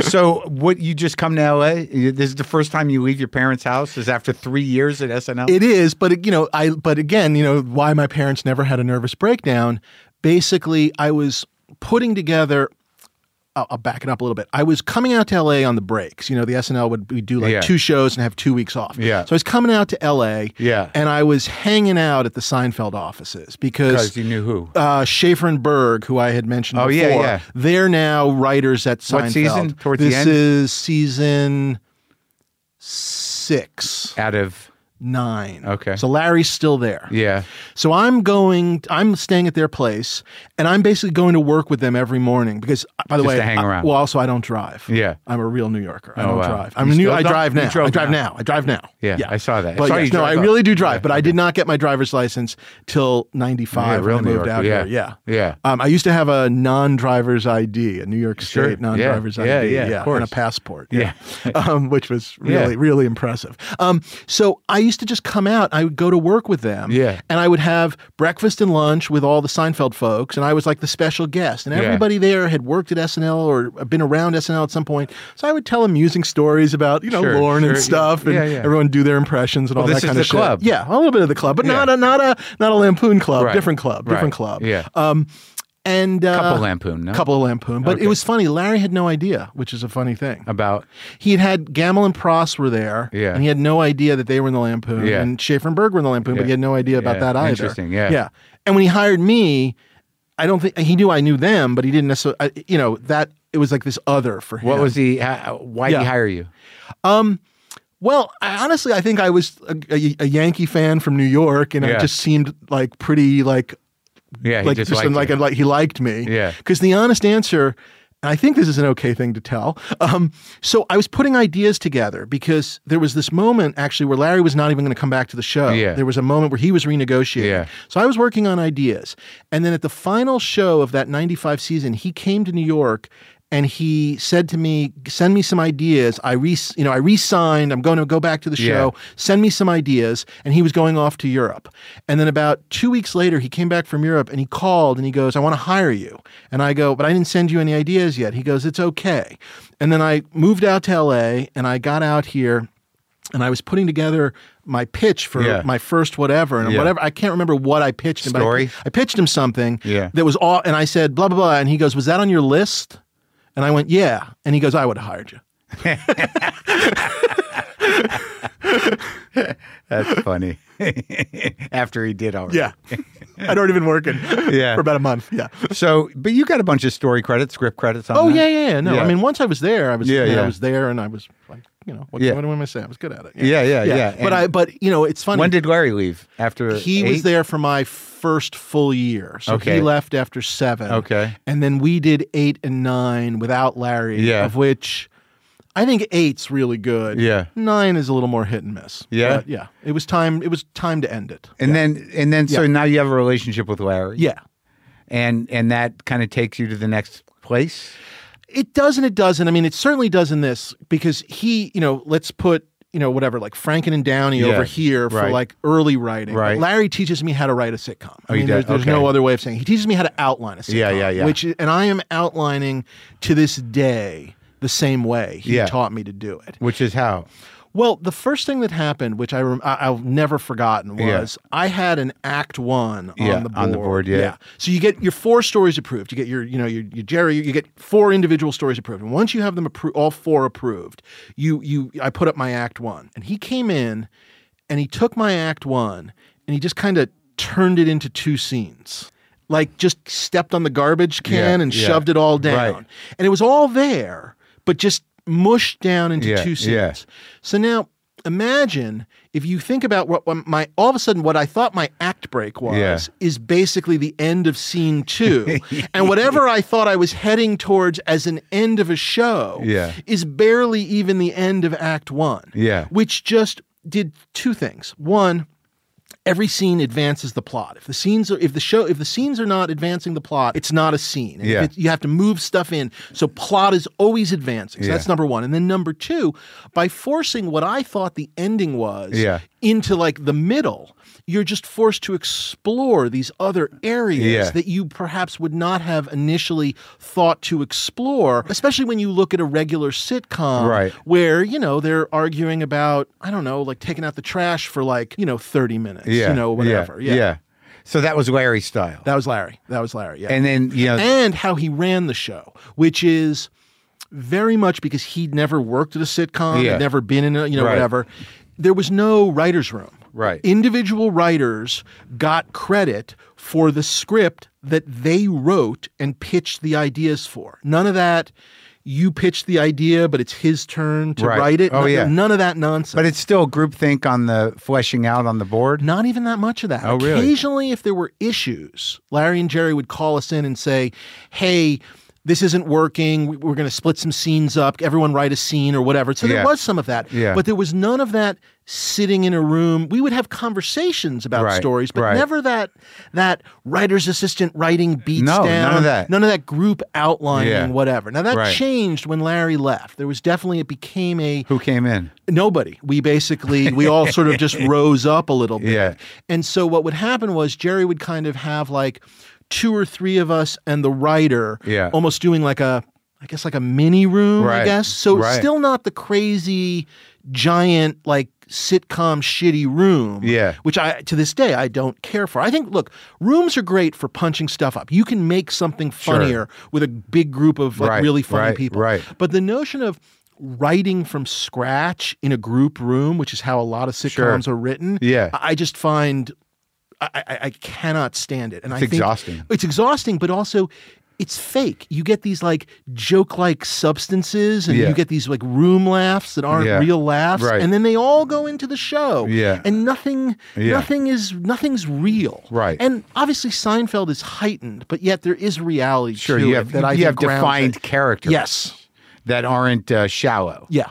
so, what you just come to LA? This is the first time you leave your parents' house? Is after three years at SNL? It is, but it- you know, I but again, you know, why my parents never had a nervous breakdown. Basically, I was putting together. I'll, I'll back it up a little bit. I was coming out to LA on the breaks. You know, the SNL would we do like Yeah. two shows and have two weeks off. Yeah. So I was coming out to LA. Yeah. And I was hanging out at the Seinfeld offices because because you knew who. uh, Schaffer and Berg, who I had mentioned Oh, before, yeah, yeah. they're now writers at Seinfeld. What season? Towards the this is season six, Out of nine. Okay. So Larry's still there. yeah, So I'm going, I'm staying at their place, and I'm basically going to work with them every morning because, by the Just way, to hang I- around. well, also I don't drive. Yeah. I'm a real New Yorker. I Oh, don't wow. drive. I'm a new. I drive now. I drive now. now. I drive now. Yeah, yeah. I saw that. I But saw yes, you no, I really do drive, Yeah, but I did not get my driver's license till '95 Yeah, when real I moved Yorker, out yeah. here. Yeah, Yeah. Um, I used to have a non-driver's ID, a New York Sure. State non-driver's Yeah. ID, Yeah, yeah, course. and a passport. Yeah. um, which was really, really impressive. Um, so I used to just come out. I would go to work with them. Yeah. And I would have breakfast and lunch with all the Seinfeld folks, and I was like the special guest. And Yeah. everybody there had worked at SNL or been around SNL at some point. So I would tell amusing stories about, you know, Sure, Lorne and sure. stuff, and Yeah, yeah. everyone do their impressions and all Well, that this kind of shit. club. Yeah, a little bit of the club, but Yeah. not a not a not a lampoon club. Right. Different club. Different Right. club. Yeah. Um, and uh, Couple lampoon, no? couple of lampoon. But Okay. it was funny. Larry had no idea, which is a funny thing. about He had had Gammill and Pross were there, Yeah. and he had no idea that they were in the Lampoon, Yeah. and Schaffer and Berg were in the Lampoon, but he had no idea about Yeah. that either. Interesting, yeah. yeah. And when he hired me, I don't think he knew I knew them, but he didn't necessarily. I- You know that it was like this other for him. what was he? How, why did he hire you? Well, I, honestly, I think I was a, a, a Yankee fan from New York, and Yeah. I just seemed like pretty like Yeah, he like just just liked like like he liked me. Yeah. Because the honest answer, and I think this is an okay thing to tell. Um, so I was putting ideas together because there was this moment actually where Larry was not even going to come back to the show. Yeah. There was a moment where he was renegotiating. Yeah. So I was working on ideas, and then at the final show of that '95 season, he came to New York. And he said to me, "Send me some ideas." I re, you know, I re-signed. I'm going to go back to the show. Yeah. Send me some ideas. And he was going off to Europe. And then about two weeks later, he came back from Europe and he called and he goes, "I want to hire you." And I go, "But I didn't send you any ideas yet." He goes, "It's okay." And then I moved out to LA and I got out here and I was putting together my pitch for Yeah. my first whatever and Yeah. whatever I can't remember what I pitched him. but I- Story? I, pitched him something Yeah. that was all, and I said blah blah blah, and he goes, "Was that on your list?" And I went, "Yeah," and he goes, "I would have hired you." That's funny. After he did already. Yeah, I'd already been working Yeah. for about a month. Yeah. So, but you got a bunch of story credits, script credits on Oh that? yeah, yeah, yeah. No, Yeah. I mean, once I was there, I was, Yeah, yeah. I was there, and I was like, you know, what, Yeah. what am I saying? I was good at it. Yeah, yeah, yeah. yeah. But I, but you know, it's funny. When did Larry leave? After he was there for my first full year. So Okay. he left after seven. Okay. And then we did eight and nine without Larry. Yeah. Of which I think eight's really good. Yeah. Nine is a little more hit and miss. Yeah? But yeah. It was time. It was time to end it. And then, and then, so Yeah. now you have a relationship with Larry. yeah. and and that kind of takes you to the next place. It does and it doesn't. I mean, it certainly does in this because he, you know, let's put, you know, whatever, like Franken and Downey Yeah, over here for right. like early writing. But Right. Larry teaches me how to write a sitcom. I Oh, mean, there's, there's Okay. no other way of saying. It. He teaches me how to outline a sitcom. Yeah, yeah, yeah. Which and I am outlining to this day the same way he Yeah. taught me to do it. Which is how? Well, the first thing that happened, which I rem- I- I've never forgotten, Yeah. was I had an Act One Yeah, on the board. on the board, yeah. So you get your four stories approved. You get your, you know, your, your Jerry. You get four individual stories approved, and once you have them appro- all four approved, you you I put up my Act One, and he came in, and he took my Act One, and he just kind of turned it into two scenes. like just stepped on the garbage can Yeah, and yeah. shoved it all down. Right. And it was all there, but just mushed down into Yeah, two scenes. yeah. So now imagine if you think about what, what my all of a sudden what I thought my act break was Yeah. is basically the end of scene two. and whatever I thought I was heading towards as an end of a show Yeah. is barely even the end of act one. Yeah. Which just did two things. One, every scene advances the plot. If the scenes are, if the show, if the scenes are not advancing the plot, it's not a scene. And Yeah. you have to move stuff in. So plot is always advancing. So Yeah. that's number one. And then number two, by forcing what I thought the ending was Yeah. into like the middle, you're just forced to explore these other areas Yeah. that you perhaps would not have initially thought to explore, especially when you look at a regular sitcom Right. where, you know, they're arguing about, I don't know, like taking out the trash for like, you know, 30 minutes, Yeah. you know, whatever. Yeah. Yeah. So that was Larry style. That was Larry. That was Larry. Yeah. and then, you know, and how he ran the show, which is very much because he'd never worked at a sitcom, Yeah. never been in a, you know, Right. whatever. There was no writer's room. Right. Individual writers got credit for the script that they wrote and pitched the ideas for. None of that. You pitched the idea, but it's his turn to Right. write it. Oh, none, yeah. none of that nonsense. but it's still groupthink on the fleshing out on the board. Not even that much of that. Oh, really? Occasionally, if there were issues, Larry and Jerry would call us in and say, "Hey." This isn't working. We- We're going to split some scenes up. Everyone write a scene or whatever. So Yeah. there was some of that. Yeah. But there was none of that sitting in a room. We would have conversations about Right, stories, but right. never that that writer's assistant writing beats No, down. none of that. None of that group outlining, Yeah. whatever. Now that Right. changed when Larry left. There was definitely it became a Who came in? nobody. We basically we all sort of just rose up a little bit. Yeah. And so what would happen was Jerry would kind of have like two or three of us and the writer Yeah. almost doing like a I guess like a mini room, I guess. So still not the crazy giant like sitcom shitty room. Yeah. Which I to this day I don't care for. I think look, rooms are great for punching stuff up. You can make something Sure. funnier with a big group of like Right, really funny right, people. right. But the notion of writing from scratch in a group room, which is how a lot of sitcoms Sure. are written, Yeah. I I just find I, I, I cannot stand it. And I It's think exhausting. It's exhausting, but also it's fake. You get these like joke-like substances, and Yeah. you get these like room laughs that aren't Yeah. real laughs, Right. and then they all go into the show. Yeah. and nothing, nothing is nothing's real. Right. and obviously Seinfeld is heightened, but yet there is reality Sure, to you it have that I you have defined it. characters. Yes. that aren't uh, shallow. Yeah.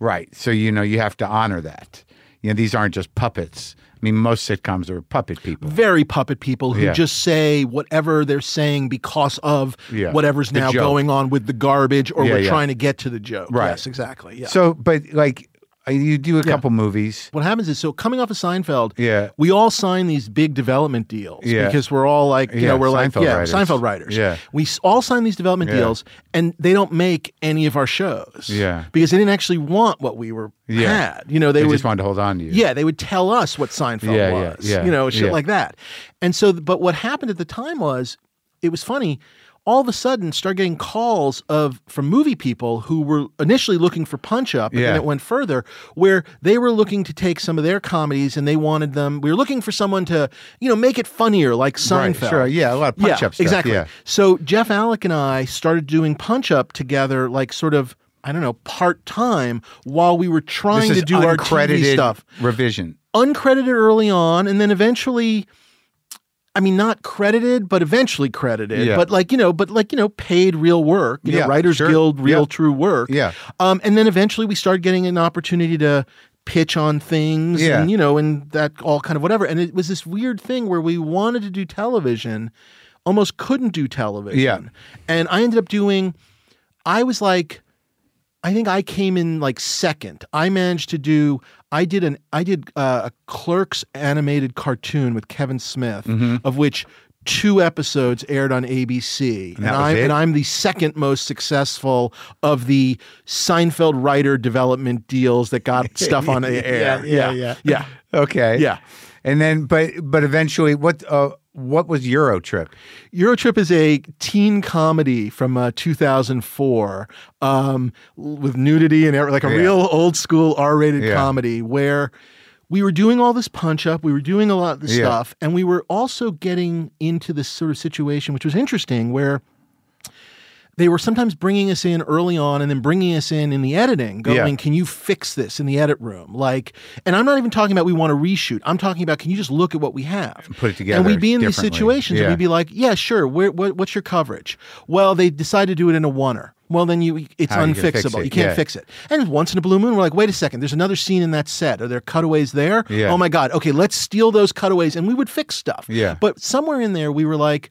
Right. So you know you have to honor that. You know these aren't just puppets. I mean, most sitcoms are puppet people. very puppet people who Yeah. just say whatever they're saying because of Yeah. whatever's The now joke. going on with the garbage or Yeah, we're trying to get to the joke. Right. Yes, exactly. Yeah. So, but like you do a couple movies. what happens is so coming off of Seinfeld, Yeah. we all sign these big development deals Yeah. because we're all like, you Yeah, know, we're like, Seinfeld yeah, writers. Seinfeld writers. Yeah. We all sign these development Yeah. deals and they don't make any of our shows. Yeah. Because they didn't actually want what we were Yeah. had. You know, they, They would just wanted to hold on to you. yeah, they would tell us what Seinfeld Yeah, yeah, was. yeah, you know, shit yeah. like that. And so, but what happened at the time was, it was funny. All of a sudden, started getting calls of from movie people who were initially looking for punch up, and Yeah. then it went further, where they were looking to take some of their comedies and they wanted them. We were looking for someone to, you know, make it funnier, like Seinfeld Right, sure. Yeah, a lot of punch yeah, up stuff. Exactly. Yeah. So Jeff Alec and I started doing punch up together, like sort of. I don't know, part time while we were trying to do our TV stuff revision. uncredited early on and then eventually I mean not credited but eventually credited Yeah. but like you know but like you know paid real work you Yeah, know Writers sure. Guild real Yeah. true work Yeah. um and then eventually we started getting an opportunity to pitch on things Yeah. and you know and that all kind of whatever and it was this weird thing where we wanted to do television almost couldn't do television Yeah. and I ended up doing I was like I think I came in like second. I managed to do. I did an. I did uh, a Clerks animated cartoon with Kevin Smith, of which two episodes aired on ABC, and, that was I it? and I'm the second most successful of the Seinfeld writer development deals that got stuff on the air. yeah, yeah. yeah. Okay. Yeah. And then, but but eventually, what uh, what was Eurotrip? Eurotrip is a teen comedy from uh, 2004 um, with nudity and like a Yeah. real old school R-rated Yeah. comedy where we were doing all this punch up, we were doing a lot of this Yeah. stuff, and we were also getting into this sort of situation, which was interesting, where they were sometimes bringing us in early on and then bringing us in in the editing going Yeah. can you fix this in the edit room? Like and i'm not even talking about we want to reshoot. I'm talking about can you just look at what we have? And Put it together and we'd be in these situations Yeah. and we'd be like yeah sure. Where, what, what's your coverage? Well they decided to do it in a oneer. Well then you it's How are you unfixable. it? you can't Yeah. fix it. And once in a blue moon we're like wait a second. There's another scene in that set. Are there cutaways there? Yeah. oh my god. Okay let's steal those cutaways and we would fix stuff. Yeah. but somewhere in there we were like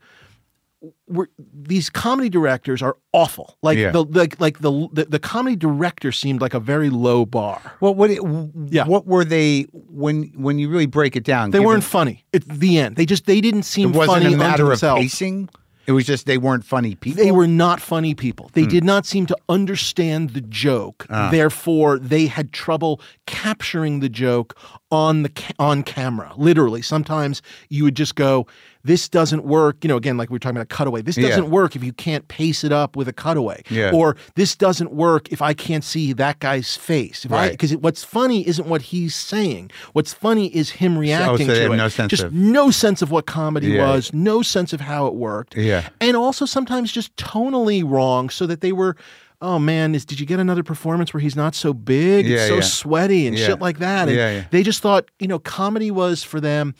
these comedy directors are awful. Like Yeah. the like like the, the the comedy director seemed like a very low bar. Well, what it, Yeah. what were they when when you really break it down? They weren't funny. It's the end. They just they didn't seem It wasn't funny a matter of themselves. pacing. It was just they weren't funny people. They were not funny people. Hmm. They did not seem to understand the joke. Ah. Therefore, they had trouble capturing the joke on the ca- on camera. Literally, sometimes you would just go, "This doesn't work." You know, again, like we were talking about a cutaway. This doesn't work if you can't pace it up with a cutaway. Yeah. Or this doesn't work if I can't see that guy's face. I Right. because what's funny isn't what he's saying. What's funny is him reacting so they to it. no sense just of- no sense of what comedy Yeah. was. No sense of how it worked Yeah. and also sometimes just tonally wrong so that they were oh man is did you get another performance where he's not so big Yeah, so yeah. sweaty and Yeah. shit like that and Yeah, yeah. they just thought you know comedy was for them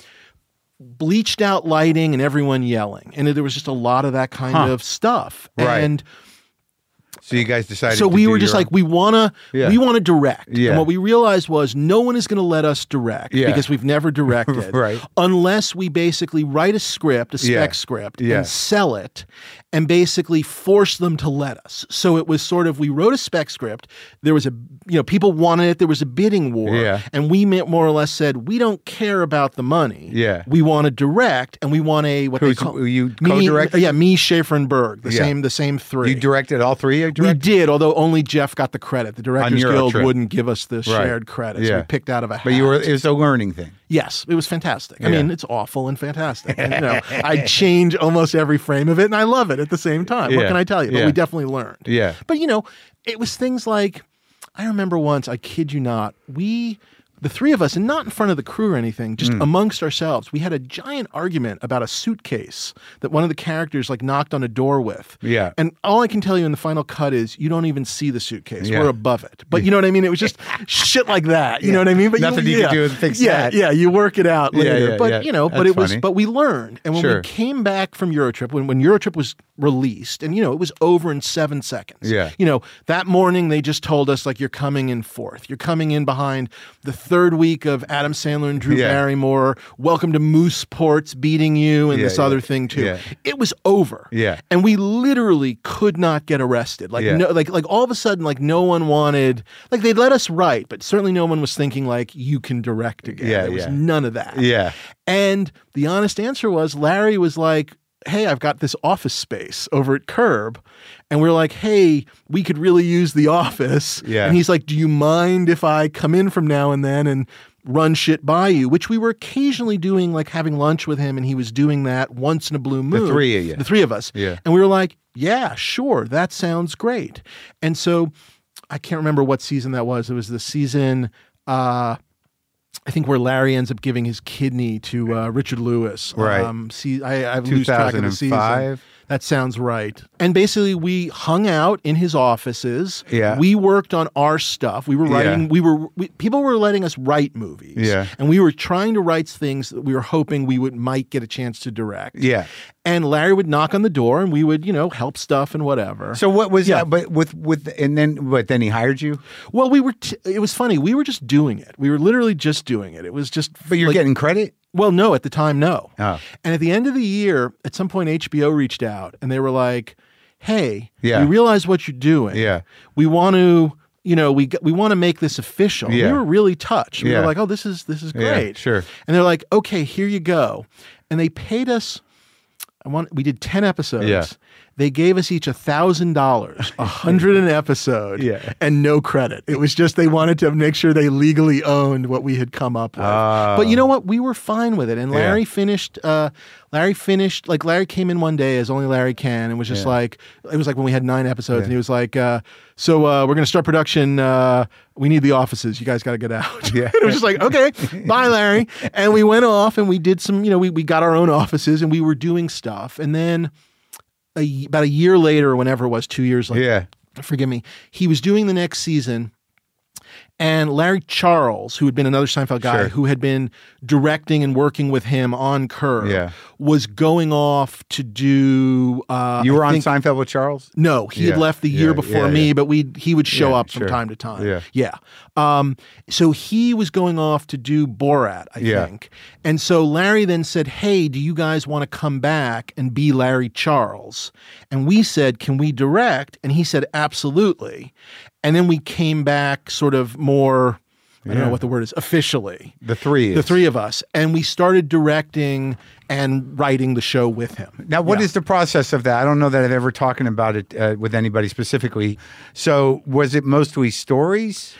bleached out lighting and everyone yelling and there was just a lot of that kind Huh. of stuff Right. and so you guys decided. so to we do were just like we want to Yeah. we want to direct Yeah. and what we realized was no one is going to let us direct Yeah. because we've never directed Right. unless we basically write a script a spec Yeah. script and sell it and basically force them to let us so it was sort of we wrote a spec script there was a you know people wanted it there was a bidding war Yeah. and we more or less said we don't care about the money Yeah. we want to direct and we want a what Who's- they call you me- co-directed? yeah me Schaffer and Berg the Yeah. same the same three You directed all three. You we did, although only Jeff got the credit. The Directors Guild trip. wouldn't give us the shared credits. Yeah. We picked out of a hat. But you were. It was a learning thing. Yes, it was fantastic. I Yeah. mean, it's awful and fantastic. And, you know, I change almost every frame of it, and I love it at the same time. What can I tell you? But Yeah. we definitely learned. Yeah. But you know, it was things like I remember once. I kid you not. We. The three of us, and not in front of the crew or anything, just Hmm. amongst ourselves, we had a giant argument about a suitcase that one of the characters like knocked on a door with. Yeah. And all I can tell you in the final cut is you don't even see the suitcase. Yeah. We're above it. But you know what I mean? It was just shit like that. You know what I mean? But Nothing you yeah, can do to fix yeah, that. Yeah, you work it out later. yeah, but yeah. you know, but That's it was but we learned. And when Sure. we came back from Eurotrip, when, when Eurotrip was released, and you know, it was over in seven seconds. Yeah. You know, that morning they just told us like you're coming in fourth. You're coming in behind the third week of Adam Sandler and Drew Yeah. Barrymore. Welcome to Mooseport's beating you and Yeah, this yeah. other thing too. It was over. Yeah. And we literally could not get arrested. Like no like like all of a sudden like no one wanted like they'd let us write, but certainly no one was thinking like you can direct again. Yeah, there was none of that. Yeah. And the honest answer was Larry was like, Hey, I've got this office space over at Curb. And we're like, Hey, we could really use the office. Yeah. And he's like, Do you mind if I come in from now and then and run shit by you? Which we were occasionally doing, like having lunch with him, and he was doing that once in a blue moon. The three of you. The three of us. Yeah. And we were like, Yeah, sure, that sounds great. And so I can't remember what season that was. It was the season uh I think where Larry ends up giving his kidney to uh, Richard Lewis. Right. Um, see, I, I lose track of the season. 2005? That sounds right. And basically, we hung out in his offices. Yeah. We worked on our stuff. We were writing. Yeah. We were we, people were letting us write movies. Yeah. And we were trying to write things that we were hoping we would might get a chance to direct. Yeah. And Larry would knock on the door, and we would you know help stuff and whatever. So what was Yeah. that? But with with and then what? Then he hired you. well, we were. T- it was funny. We were just doing it. We were literally just doing it. It was just. But you're like- getting credit. Well, no, at the time, no. Oh. And at the end of the year, at some point, HBO reached out and they were like, "Hey, Yeah. we realize what you're doing. Yeah. we want to." You know, we we want to make this official. Yeah. We were really touched. We Yeah. were like, "Oh, this is this is Yeah, great." sure. And they're like, "Okay, here you go." And they paid us. I want. We did ten episodes. Yeah. They gave us each a thousand dollars, a hundred an episode, Yeah. and no credit. It was just they wanted to make sure they legally owned what we had come up with. But you know what? We were fine with it. And Larry Yeah. finished. Uh, Larry finished. Like Larry came in one day as only Larry can, and was just Yeah. like, it was like when we had nine episodes, and he was like, uh, "So uh, we're going to start production. Uh, we need the offices. You guys got to get out." Yeah. it was just like, "Okay, bye, Larry." And we went off, and we did some. You know, we we got our own offices, and we were doing stuff, and then. A, about a year later, or whenever it was, two years later, Yeah. forgive me, he was doing the next season. And Larry Charles, who had been another Seinfeld guy, Sure. who had been directing and working with him on Curb, Yeah. was going off to do. Uh, You were I on think- Seinfeld with Charles? no, he had left the year yeah, before yeah, me, yeah. but we he would show Yeah, up from sure. time to time. Yeah. yeah. Um, so he was going off to do Borat, I Yeah. think, and so Larry then said, "Hey, do you guys want to come back and be Larry Charles?" And we said, "Can we direct?" And he said, "Absolutely." And then we came back, sort of more. I don't Yeah. know what the word is officially. The three. The three of us, and we started directing and writing the show with him. Now, what is Yeah. the process of that? I don't know that I've ever talking about it uh, with anybody specifically. So, was it mostly stories?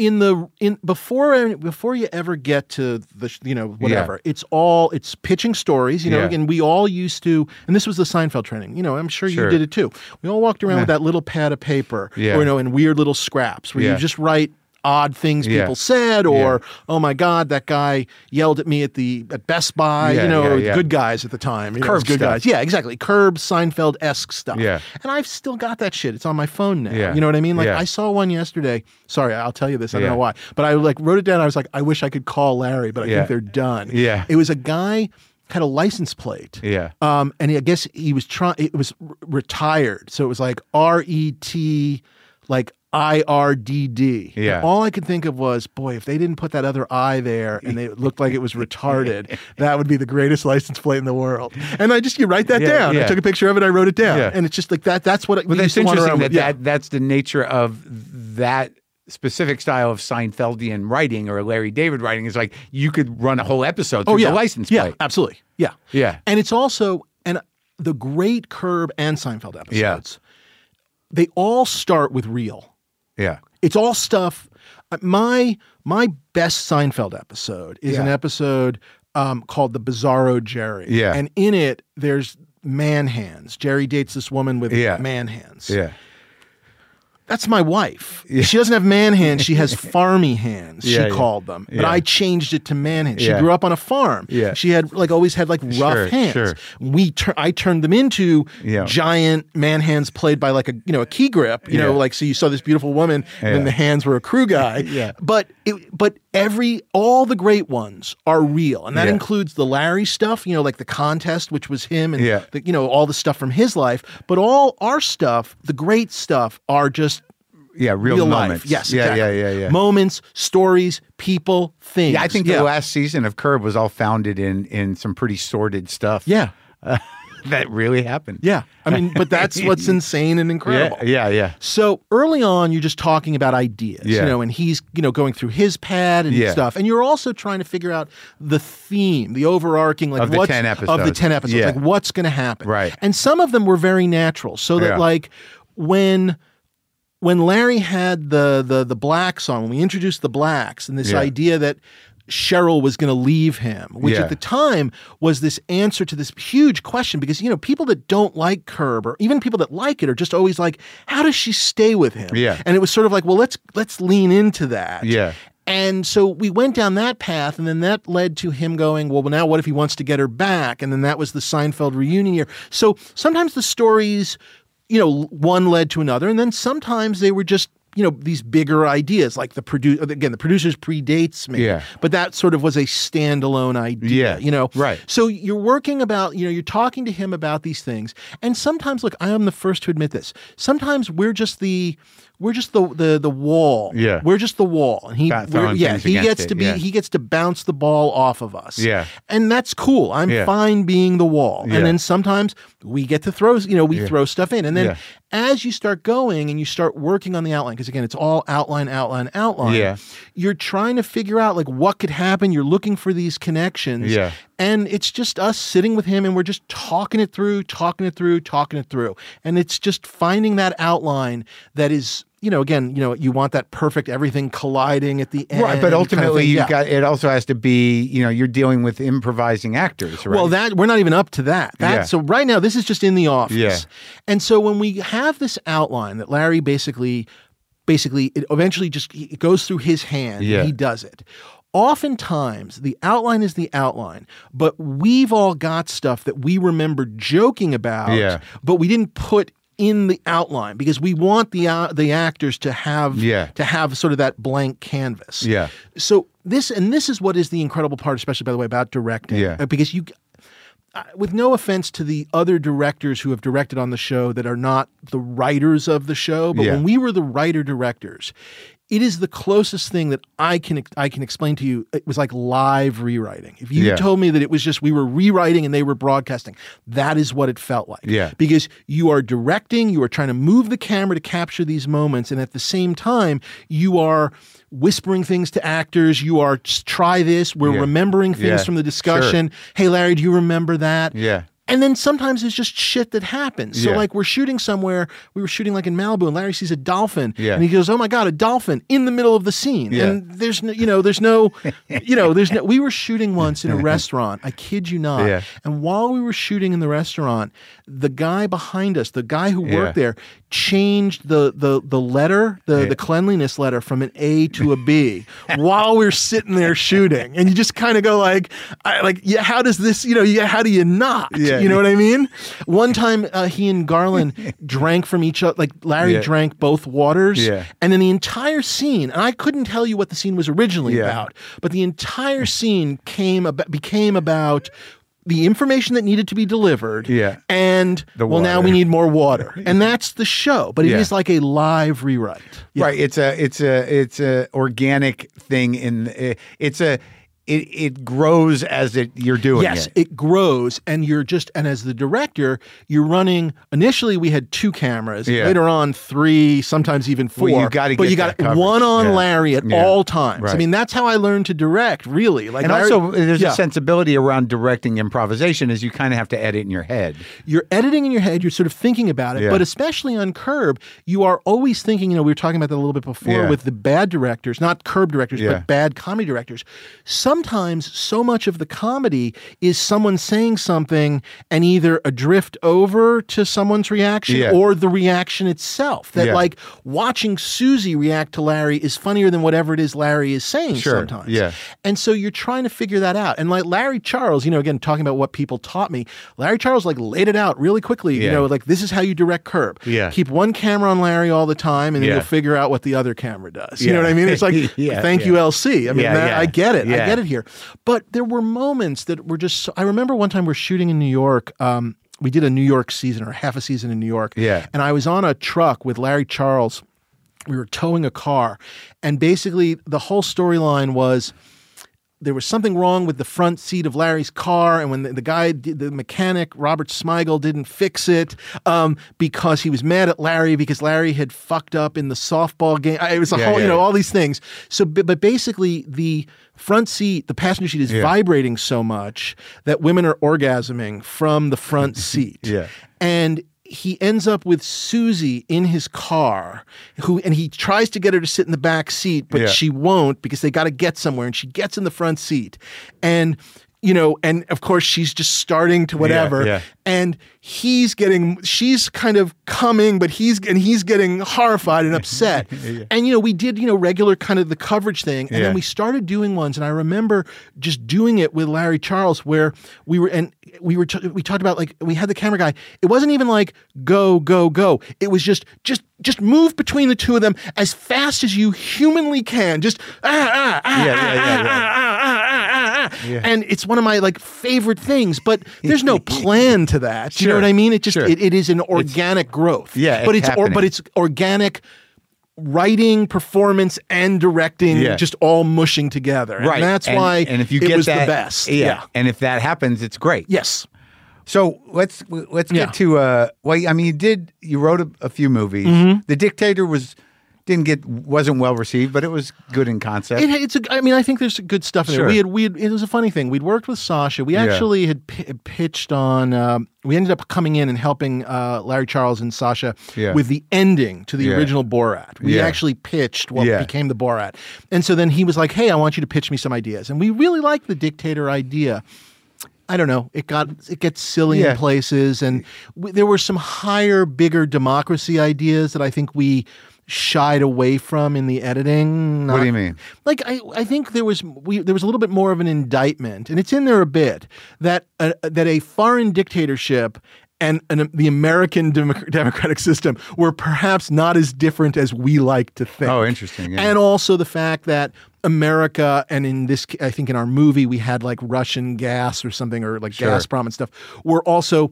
In the in before before you ever get to the you know whatever it's all it's pitching stories you know Yeah. and we all used to and this was the Seinfeld training you know I'm sure, Sure. you did it too we all walked around with that little pad of paper Yeah. or you know and weird little scraps where Yeah. you just write odd things Yeah. people said or oh my god that guy yelled at me at the at Best Buy Yeah, you know yeah, yeah. good guys at the time you know, Curb good stuff. guys yeah exactly curb Seinfeld esque stuff Yeah. and I've still got that shit it's on my phone now Yeah. you know what I mean like Yeah. I saw one yesterday sorry I'll tell you this I don't Yeah. know why but I like wrote it down. I was like, I wish I could call Larry, but I Yeah. think they're done. Yeah. It was a guy had a license plate. Yeah. Um, and I guess he was trying. It was r- retired, so it was like R E T, like I R D D. And Yeah. all I could think of was, boy, if they didn't put that other I there and it looked like it was retarded, that would be the greatest license plate in the world. And I just you write that Yeah, down. I took a picture of it. I wrote it down, Yeah. and it's just like that. That's what. We that's interesting that. Yeah. that that's the nature of that specific style of Seinfeldian writing or Larry David writing. Is like you could run a whole episode oh, through oh yeah, the license yeah, absolutely, yeah, Yeah. And it's also and the great Curb and Seinfeld episodes. yeah. They all start with real. Yeah. It's all stuff. uh, My my best Seinfeld episode is an episode um, called "The Bizarro Jerry." Yeah. and in it there's man hands. Jerry dates this woman with Yeah. man hands. Yeah. That's my wife. She doesn't have man hands. She has farmy hands. Yeah, she yeah. called them, but Yeah. I changed it to man hands. She Yeah. grew up on a farm. Yeah. she had like always had like rough Sure, hands. sure. We tur- I turned them into Yeah. giant man hands played by like a you know a key grip. You know, like so you saw this beautiful woman, and then the hands were a crew guy. Yeah. but it, but every all the great ones are real, and that Yeah. includes the Larry stuff. You know, like the contest, which was him, and Yeah. the, you know all the stuff from his life. But all our stuff, the great stuff, are just Yeah. Real, real moments. life. Yes, Yeah. exactly. Yeah. Yeah. Yeah. Moments, stories, people, things. yeah. I think yeah. the last season of Curb was all founded in in some pretty sordid stuff. Yeah, uh, That really happened. yeah. I mean, but that's what's insane and incredible. Yeah. Yeah. Yeah. So early on, you're just talking about ideas, yeah. you know, and he's, you know, going through his pad and Yeah. stuff. And you're also trying to figure out the theme, the overarching, like Of the what's 10 of the 10 episodes, Yeah. like what's going to happen. Right. And some of them were very natural. So that like when when Larry had the the the blacks on, when we introduced the blacks and this Yeah. idea that Cheryl was going to leave him, which Yeah. at the time was this answer to this huge question because you know people that don't like Curb or even people that like it are just always like, how does she stay with him? Yeah. and it was sort of like, well, let's let's lean into that. Yeah. And so we went down that path, and then that led to him going, Well, now what if he wants to get her back? And then that was the Seinfeld reunion year. So sometimes the stories, you know, one led to another, and then sometimes they were just, you know, these bigger ideas, like the produce again, the producers predates me. Yeah. But that sort of was a standalone idea, Yeah, you know. right. So you're working about, you know, you're talking to him about these things. And sometimes, look, I am the first to admit this. Sometimes we're just the we're just the the the wall. Yeah. we're just the wall, and he, Ba- we're- throwing yeah, he gets it, to be, yeah. he gets to bounce the ball off of us. Yeah. and that's cool. I'm Yeah. fine being the wall, Yeah. and then sometimes we get to throw, you know, we throw stuff in, and then as you start going and you start working on the outline, because again, it's all outline, outline, outline. Yeah. you're trying to figure out like what could happen. You're looking for these connections. Yeah. And it's just us sitting with him and we're just talking it through, talking it through, talking it through. And it's just finding that outline that is, you know, again, you know, you want that perfect everything colliding at the end. Right, but kind of ultimately, you've Yeah. got it. Also has to be, you know, you're dealing with improvising actors, right? Well, that we're not even up to that. That Yeah. so right now this is just in the office. Yeah. And so when we have this outline that Larry basically basically it eventually just it goes through his hand Yeah. and he does it. Oftentimes the outline is the outline, but we've all got stuff that we remember joking about, Yeah. but we didn't put in the outline because we want the uh, the actors to have Yeah. to have sort of that blank canvas. Yeah. So this and this is what is the incredible part, especially by the way about directing. Yeah. Uh, Because you, uh, with no offense to the other directors who have directed on the show that are not the writers of the show, but Yeah. when we were the writer directors, it is the closest thing that I can I can explain to you. It was like live rewriting. If you Yeah. told me that it was just we were rewriting and they were broadcasting, that is what it felt like. Yeah. Because you are directing, you are trying to move the camera to capture these moments, and at the same time, you are whispering things to actors. You are try this. We're Yeah. remembering things Yeah. from the discussion. Hey, Larry, do you remember that? Yeah. And then sometimes it's just shit that happens. So Yeah. like we're shooting somewhere, we were shooting like in Malibu, and Larry sees a dolphin, Yeah. and he goes, "Oh my god, a dolphin!" in the middle of the scene. Yeah. And there's no, you know, there's no, you know, there's no. We were shooting once in a restaurant. I kid you not. Yeah. And while we were shooting in the restaurant, the guy behind us, the guy who worked there, changed the the the letter, the the cleanliness letter from an A to a B while we're sitting there shooting. And you just kind of go like, I, like, yeah, how does this, you know, yeah, how do you not? Yeah. You know what I mean? One time, uh, he and Garlin drank from each other. Like Larry Yeah. drank both waters, Yeah. and then the entire scene. And I couldn't tell you what the scene was originally Yeah. about, but the entire scene came about, became about. The information that needed to be delivered, Yeah. and well, now we need more water, and that's the show. But it is Yeah. like a live rewrite. Yeah. Right. It's a it's a it's a organic thing in eh, it's a it it grows as it you're doing it. Yes, it. it grows, and you're just and as the director, you're running. Initially, we had two cameras. Yeah. Later on, three, sometimes even four. Well, you gotta but get you got coverage. one on Yeah. Larry at Yeah. all times. I mean, that's how I learned to direct. Really, like And Larry- also, there's a sensibility around directing improvisation, is you kind of have to edit in your head. you're editing in your head, you're sort of thinking about it, but especially on Curb, you are always thinking, you know, we were talking about that a little bit before with the bad directors, not Curb directors, but bad comedy directors. Sometimes so much of the comedy is someone saying something and either a drift over to someone's reaction Yeah. or the reaction itself. That Yeah. like watching Susie react to Larry is funnier than whatever it is Larry is saying Sure. sometimes. Yeah. And so you're trying to figure that out. And like Larry Charles, you know, again, talking about what people taught me, Larry Charles like laid it out really quickly. Yeah. You know, like this is how you direct curb. Yeah. Keep one camera on Larry all the time and then you'll figure out what the other camera does. You know what I mean? It's like, thank you, LC. I mean, that-. I get it. I get it here. But there were moments that were just, so, I remember one time we're shooting in New York. Um, we did a New York season or half a season in New York. Yeah. And I was on a truck with Larry Charles. We were towing a car. And basically, the whole storyline was there was something wrong with the front seat of Larry's car, and when the, the guy, did- the mechanic Robert Smigel, didn't fix it um, because he was mad at Larry because Larry had fucked up in the softball game. It was a Yeah, whole, yeah, you know, yeah. all these things. So, but but basically, the front seat, the passenger seat, is vibrating so much that women are orgasming from the front seat. Yeah. and he ends up with Susie in his car, who and he tries to get her to sit in the back seat, but Yeah. she won't because they got to get somewhere, and she gets in the front seat, and you know, and of course she's just starting to whatever, yeah. and he's getting, she's kind of coming, but he's and he's getting horrified and upset, and you know, we did you know regular kind of the coverage thing, and Yeah. then we started doing ones, and I remember just doing it with Larry Charles, where we were and we were t- we talked about like we had the camera guy. It wasn't even like go go go. It was just just just move between the two of them as fast as you humanly can. Just ah ah ah Yeah, ah, yeah, yeah, ah, yeah. ah, ah, ah, ah. Yeah. and it's one of my like favorite things. But there's no plan to that. You know what I mean? It just sure. it, it is an organic growth. Yeah, but it's it's or, but it's organic writing, performance, and directing Yeah. just all mushing together. Right. And that's and, why and if you it get that, the best. yeah. And if that happens, it's great. Yes. So let's let's get Yeah. to uh. Well, I mean, you did you wrote a, a few movies. Mm-hmm. The Dictator was didn't get wasn't well received, but it was good in concept. It, it's a, I mean, I think there's good stuff in Sure. there. We had, we had, it was a funny thing. We'd worked with Sacha. We Yeah. actually had p- pitched on, um, we ended up coming in and helping uh, Larry Charles and Sacha Yeah. with the ending to the Yeah. original Borat. We Yeah. actually pitched what Yeah. became the Borat. And so then he was like, hey, I want you to pitch me some ideas. And we really liked the dictator idea. I don't know. It got it gets silly Yeah. in places, and w- there were some higher, bigger democracy ideas that I think we shied away from in the editing. What do you mean? like I, I think there was we there was a little bit more of an indictment, and it's in there a bit that a, that a foreign dictatorship and, and the American democ- democratic system were perhaps not as different as we like to think. Oh, interesting. Yeah. And also the fact that America, and in this, I think in our movie, we had like Russian gas or something, or like Sure. Gazprom and stuff, were also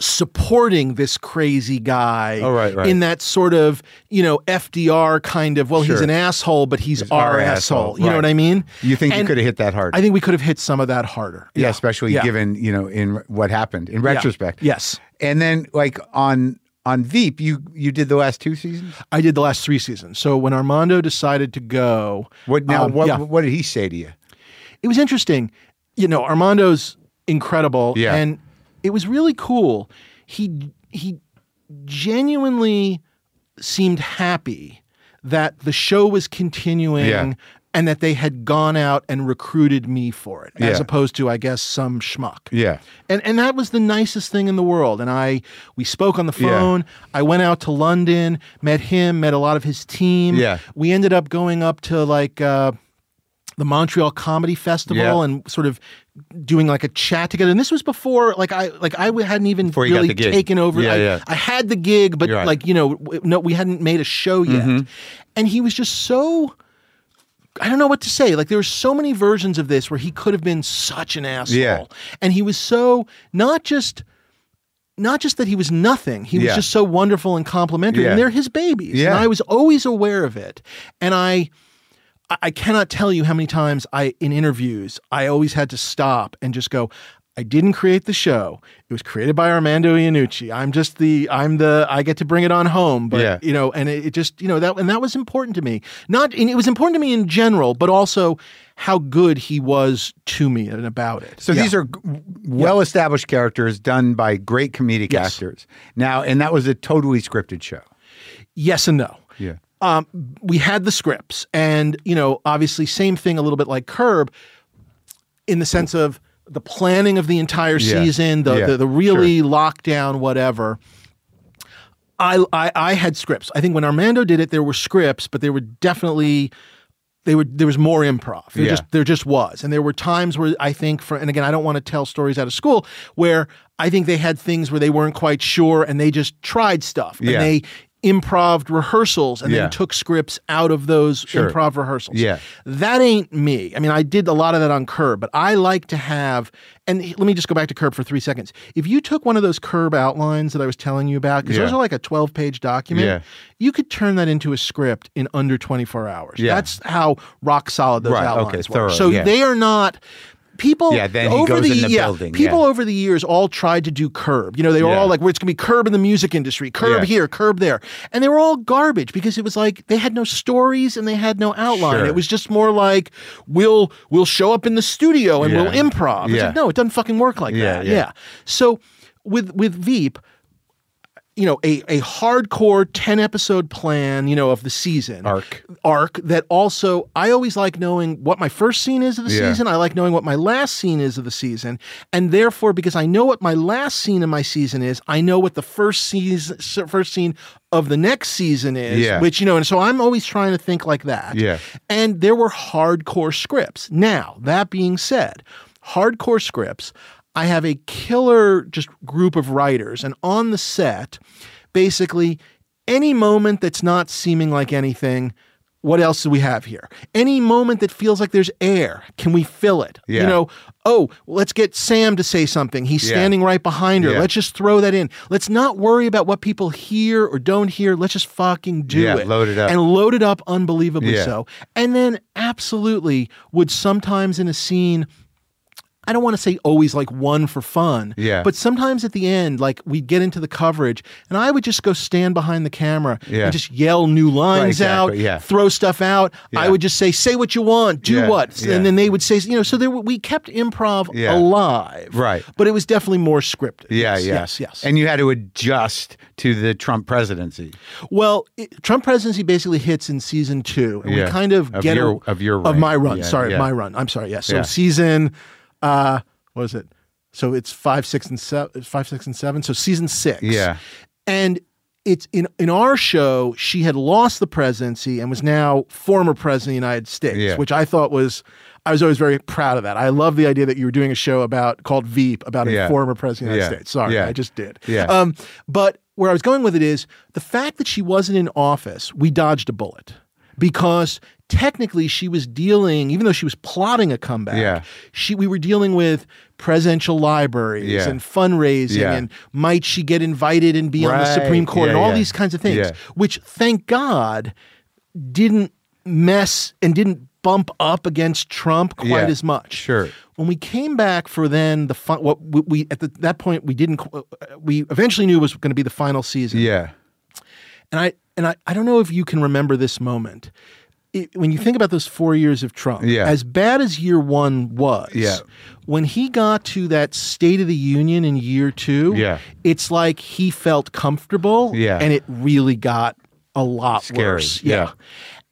supporting this crazy guy Oh, right, right. in that sort of, you know, FDR kind of, well, he's an asshole, but he's, our, our asshole. asshole, You know what I mean? you think you could have hit that hard? I think we could have hit some of that harder. yeah, especially Yeah. given you know in what happened in Yeah. retrospect. Yes. And then like on on Veep, you you did the last two seasons. I did the last three seasons. So when Armando decided to go, What now? um, what yeah. what did he say to you? it was interesting. You know, Armando's incredible, Yeah. and it was really cool. He he genuinely seemed happy that the show was continuing. Yeah. And that they had gone out and recruited me for it, as opposed to, I guess, some schmuck. Yeah. And and that was the nicest thing in the world. And I we spoke on the Yeah. phone. I went out to London, met him, met a lot of his team. Yeah. We ended up going up to like uh, the Montreal Comedy Festival Yeah. and sort of doing like a chat together. And this was before like I like I hadn't even Before really taken over. Yeah, I, yeah. I had the gig, but right. like you know, no, we hadn't made a show yet. Mm-hmm. And he was just so. I don't know what to say. Like there were so many versions of this where he could have been such an asshole. Yeah. And he was so not just not just that he was nothing. He was Yeah. just so wonderful and complimentary. Yeah. And they're his babies. Yeah. And I was always aware of it. And I I- cannot tell you how many times I in interviews I always had to stop and just go, I didn't create the show. It was created by Armando Iannucci. I'm just the I'm the I get to bring it on home. But Yeah. you know, and it, it just, you know, that and that was important to me. Not it was important to me in general, but also how good he was to me and about it. So these are well established characters done by great comedic Yes. actors. Now, and that was a totally scripted show. yes and no. Yeah. Um, we had the scripts, and you know, obviously, same thing, a little bit like Curb, in the sense of the planning of the entire Yeah. season, the Yeah. the, the really lockdown, whatever. I, I I had scripts. I think when Armando did it, there were scripts, but they were definitely they were there was more improv. There Yeah. just there just was, and there were times where I think for and again I don't want to tell stories out of school where I think they had things where they weren't quite sure and they just tried stuff Yeah. and they improved rehearsals and Yeah. then took scripts out of those Sure. improv rehearsals. Yeah. That ain't me. I mean, I did a lot of that on Curb, but I like to have, and let me just go back to Curb for three seconds. If you took one of those Curb outlines that I was telling you about, because those are like a 12 page document, Yeah. you could turn that into a script in under 24 hours. Yeah. That's how rock solid those Right, okay, were. thorough, So yeah. they are not. People Yeah, then he over the, the yeah, building, People yeah. over the years all tried to do curb. You know, they were Yeah. all like, well, it's gonna be curb in the music industry, curb here, curb there. And they were all garbage because it was like they had no stories and they had no outline. Sure. It was just more like we'll we'll show up in the studio and we'll improv. It's Yeah. like, no, it doesn't fucking work like that. yeah. Yeah. So with with Veep, you know, a, a hardcore 10 episode plan, you know, of the season Arc. arc that also I always like knowing what my first scene is of the Yeah. season. I like knowing what my last scene is of the season. And therefore, because I know what my last scene of my season is, I know what the first season first scene of the next season is. Yeah. Which, you know, and so I'm always trying to think like that. Yeah. And there were hardcore scripts. Now, that being said, hardcore scripts, I have a killer just group of writers, and on the set, basically any moment that's not seeming like anything, what else do we have here? Any moment that feels like there's air, can we fill it? Yeah. You know, oh, let's get Sam to say something. He's Yeah. standing right behind her. Yeah. Let's just throw that in. Let's not worry about what people hear or don't hear. Let's just fucking do Yeah, it. load it up. And load it up unbelievably so. And then absolutely would sometimes in a scene I don't want to say always like one for fun. Yeah. But sometimes at the end, like we'd get into the coverage and I would just go stand behind the camera Yeah. and just yell new lines exactly, out, yeah. throw stuff out. I would just say, say what you want, do Yeah, what. yeah. And then they would say, you know, so there we kept improv Yeah. alive. Right. But it was definitely more scripted. Yeah, yes, yeah. Yes, yes. And you had to adjust to the Trump presidency. Well, it, Trump presidency basically hits in season two, and Yeah. we kind of Of get your- a- of your of my run. Yeah, sorry, yeah. my run. I'm sorry. Yes. So Yeah. season, uh, what is it? So it's five, six, and seven. Five, six, and seven. So season six. Yeah. and it's in in our show. She had lost the presidency and was now former president of the United States, Yeah. which I thought was. I was always very proud of that. I love the idea that you were doing a show about called Veep about a Yeah. former president of the United Yeah. States. Sorry. I just did. Yeah. Um, but where I was going with it is the fact that she wasn't in office, we dodged a bullet because technically she was dealing, even though she was plotting a comeback, Yeah. she we were dealing with presidential libraries Yeah. and fundraising Yeah. and might she get invited and be on the Supreme Court and all these kinds of things, Yeah. which thank God didn't mess and didn't bump up against Trump quite Yeah. as much. Sure. When we came back for then the fi- what we, we at the, that point we didn't we eventually knew was going to be the final season. Yeah. And I and I, I don't know if you can remember this moment. It, when you think about those four years of Trump, Yeah. as bad as year one was, Yeah. when he got to that State of the Union in year two, Yeah. it's like he felt comfortable, Yeah. and it really got a lot Scary, worse. yeah.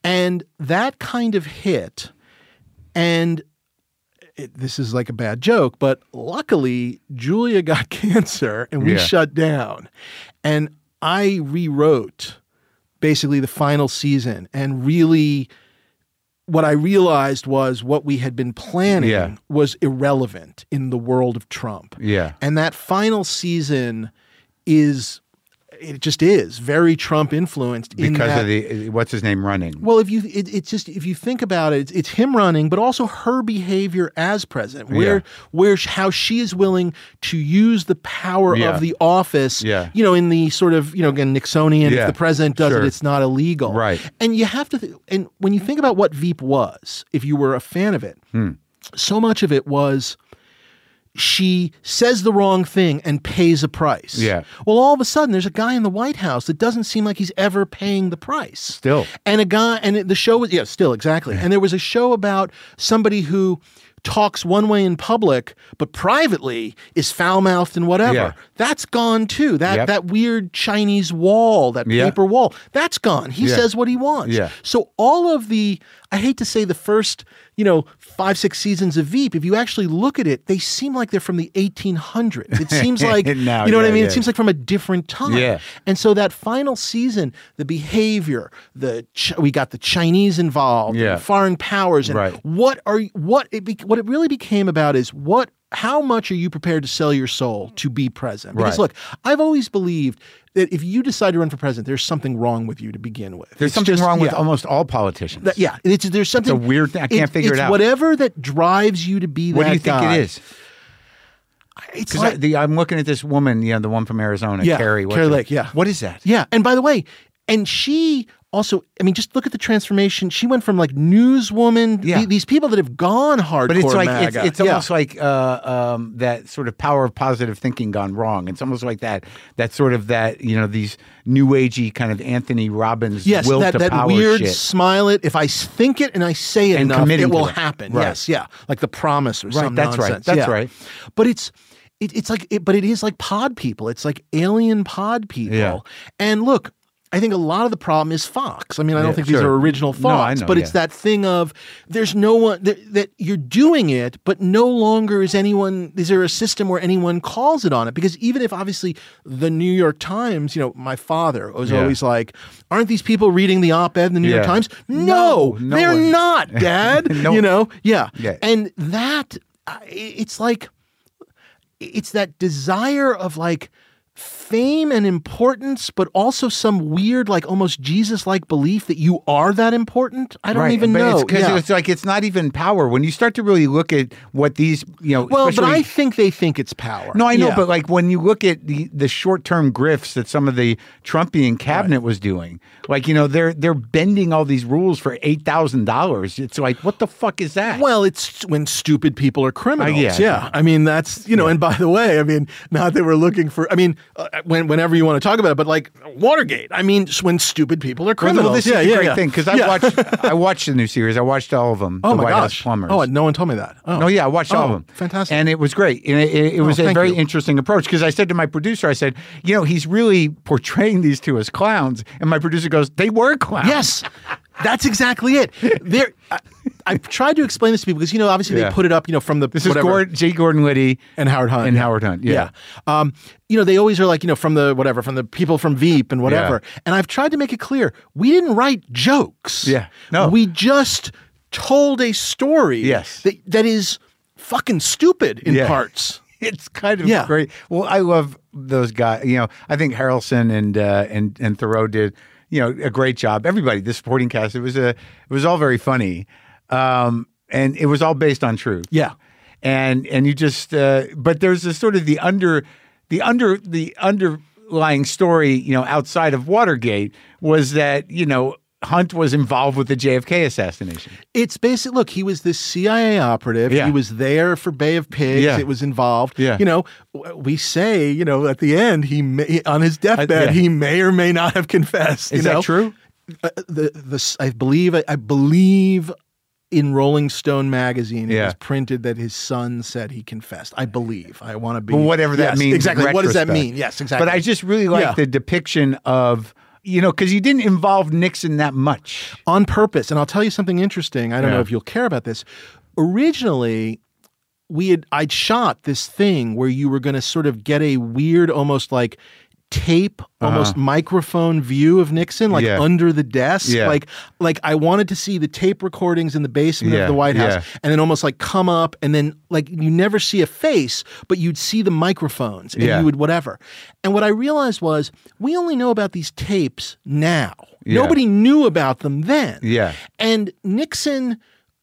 And that kind of hit, and it, this is like a bad joke, but luckily Julia got cancer and we Yeah. shut down. And I rewrote basically the final season and really what I realized was what we had been planning Yeah. was irrelevant in the world of Trump. Yeah. And that final season is it just is very Trump influenced in Because that of the what's his name running. well, if you, it, it's just if you think about it, it's, it's him running, but also her behavior as president, where Yeah. where how she is willing to use the power Yeah. of the office, Yeah. you know, in the sort of you know again Nixonian, Yeah. if the president does Sure. it, it's not illegal, Right. And you have to, th- and when you think about what Veep was, if you were a fan of it, Hmm. so much of it was. She says the wrong thing and pays a price. Yeah. Well, all of a sudden, there's a guy in the White House that doesn't seem like he's ever paying the price Still. and a guy and the show was yeah still exactly and there was a show about somebody who talks one way in public but privately is foul-mouthed and whatever Yeah. that's gone too that Yep. that weird chinese wall that Yeah. paper wall that's gone he Yeah. says what he wants Yeah. so all of the i hate to say the first you know five six seasons of veep if you actually look at it they seem like they're from the 1800s it seems like you know what i mean yeah. it seems like from a different time Yeah. and so that final season, the behavior, the Ch- we got the Chinese involved, Yeah. foreign powers, and Right. what are what it be, what it really became about is what how much are you prepared to sell your soul to be present? Because Right. look, I've always believed that if you decide to run for president, there's something wrong with you to begin with. There's It's something just- wrong with yeah. almost all politicians. That- yeah, it's, there's something a weird thing. I can't figure it out. Whatever that drives you to be that. what do you think guy, it is? It's like, I'm looking at this woman, you know, the one from Arizona, Yeah, Kari. Kari Lake, yeah. What is that? Yeah, and by the way, and she also, I mean, just look at the transformation. She went from like newswoman, Yeah. the- these people that have gone hardcore. But it's like it's, MAGA. it's Yeah. almost like uh, um, that sort of power of positive thinking gone wrong. It's almost like that that sort of that you know these new agey kind of Anthony Robbins yes, will that, to that power weird shit. smile it. If I think it and I say it And enough, it will it. happen. Right. Yes, yeah, like the promise or some that's right. That's Yeah. right. But it's it, it's like it, but it is like pod people. It's like alien pod people. Yeah. And look. I think a lot of the problem is Fox. I mean, I don't Yeah, think these are original No, thoughts, know, but it's that thing of there's no one that, that you're doing it, but no longer is anyone. Is there a system where anyone calls it on it? Because even if obviously the New York Times, you know, my father was Yeah. always like, "Aren't these people reading the op-ed in the New York Times?" No, No, no they're one. not, Dad. No. You know, yeah. Yeah. And that, it's like, it's that desire of like fame and importance, but also some weird, like almost Jesus like belief that you are that important. I don't Right, even but know. It's, 'cause Yeah. it's like it's not even power. When you start to really look at what these, you know, well, but I think they think it's power. No, I know, Yeah. but like when you look at the, the short term grifts that some of the Trumpian cabinet was doing, like you know they're they're bending all these rules for eight thousand dollars. It's like what the fuck is that? Well, it's when stupid people are criminals. Uh, yeah. yeah. I mean, that's, you know, and by the way, I mean, not that we're looking for, I mean, uh, when, whenever you want to talk about it, but like Watergate, I mean, when stupid people are criminals. Well, this yeah, is a great yeah. thing because I Yeah. watched I watched the new series. I watched all of them. Oh the my White gosh. House Plumbers. Oh, no one told me that. Oh, No, yeah, I watched all Oh, of them. fantastic. and it was great. And it, it, it oh, was a very you. interesting approach because I said to my producer, I said, you know, he's really portraying these two as clowns, and my producer goes, they were clowns. Yes, that's exactly it. There, I, I've tried to explain this to people because you know, obviously Yeah. they put it up, you know, from the This whatever. is Gord, J. Gordon Liddy and Howard Hunt and yeah. Howard Hunt. Yeah. Um, you know, they always are like, you know, from the whatever, from the people from Veep and whatever. And I've tried to make it clear we didn't write jokes. Yeah. No. We just told a story Yes. that, that is fucking stupid in Yeah. parts. It's kind of Yeah. great. Well, I love those guys. You know, I think Harrelson and uh, and and Theroux did you know a great job. Everybody, the supporting cast, it was a it was all very funny, um, and it was all based on truth. Yeah. and and you just uh, but there's a sort of the under the under the underlying story you know outside of Watergate was that you know Hunt was involved with the JFK assassination. It's basic. Look, he was this CIA operative. Yeah. He was there for Bay of Pigs. Yeah. It was involved. Yeah. You know, we say, you know, at the end, he may, on his deathbed, yeah. he may or may not have confessed. Is you that know? true? Uh, the the I believe I believe in Rolling Stone magazine it Yeah. was printed that his son said he confessed. I believe. I want to be Well, whatever that Yes, means. Exactly. What does that mean? Yes, exactly. But I just really like Yeah. the depiction of you know because you didn't involve Nixon that much. on purpose. And I'll tell you something interesting. I don't know if you'll care about this. Originally, we had I'd shot this thing where you were going to sort of get a weird, almost like tape, almost microphone view of Nixon, like Uh-huh. Yeah. under the desk. Yeah. Like, like I wanted to see the tape recordings in the basement Yeah, of the White House, and then almost like come up, and then like you never see a face, but you'd see the microphones, and you would whatever. And what I realized was we only know about these tapes now. Nobody knew about them then. Yeah. And Nixon,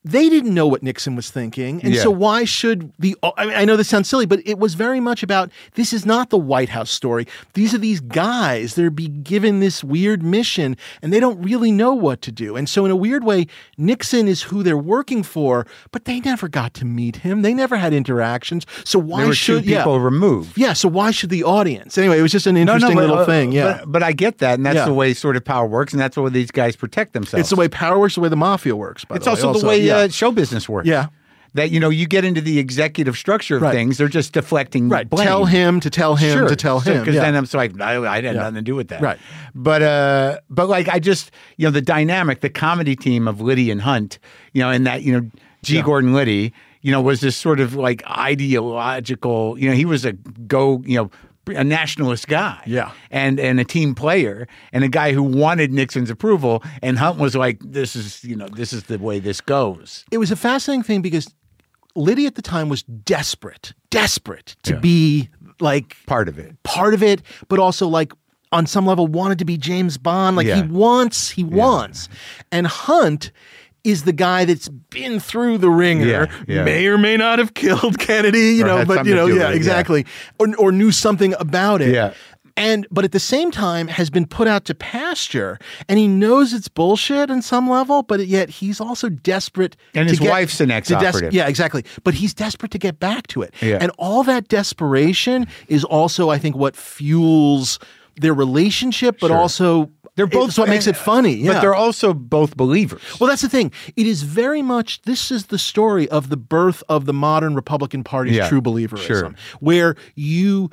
they didn't know what Nixon was thinking. And Yeah. so why should the I, mean, I know this sounds silly, but it was very much about this is not the White House story. These are these guys. They're be given this weird mission and they don't really know what to do. And so in a weird way, Nixon is who they're working for, but they never got to meet him. They never had interactions. So why should people yeah. removed. yeah, so why should the audience? Anyway, it was just an interesting but, little uh, thing. Yeah. but, but I get that, and that's Yeah. the way sort of power works, and that's the way these guys protect themselves. it's the way power works, the way the mafia works. By It's the way. also, the way yeah. Uh, show business works. Yeah. That you know, you get into the executive structure of Right. things; they're just deflecting right. blame. Tell him to tell him Sure. to tell him. Because yeah. then I'm so like, I, I had nothing to do with that. Right. But uh, but like I just you know the dynamic, the comedy team of Liddy and Hunt, you know, and that you know G. Gordon Liddy, you know, was this sort of like ideological. You know, he was a go, you know. A nationalist guy, Yeah. and and a team player, and a guy who wanted Nixon's approval, and Hunt was like, "This is you know, this is the way this goes." it was a fascinating thing because Liddy at the time was desperate, desperate to Yeah. be like Part of it, part of it, but also like on some level wanted to be James Bond. Like Yeah. he wants, he wants. And Hunt is the guy that's been through the wringer, Yeah, yeah. may or may not have killed Kennedy, you Or know, but you know, yeah, it, yeah. exactly. Or, or knew something about it. Yeah. And but at the same time has been put out to pasture and he knows it's bullshit on some level, but yet he's also desperate And his wife's an ex-operative. yeah, exactly. But he's desperate to get back to it. Yeah. And all that desperation is also, I think, what fuels their relationship, but Sure. also They're both what makes it funny. Yeah. but they're also both believers. well, that's the thing. It is very much this is the story of the birth of the modern Republican Party's Yeah, true believerism, sure. where you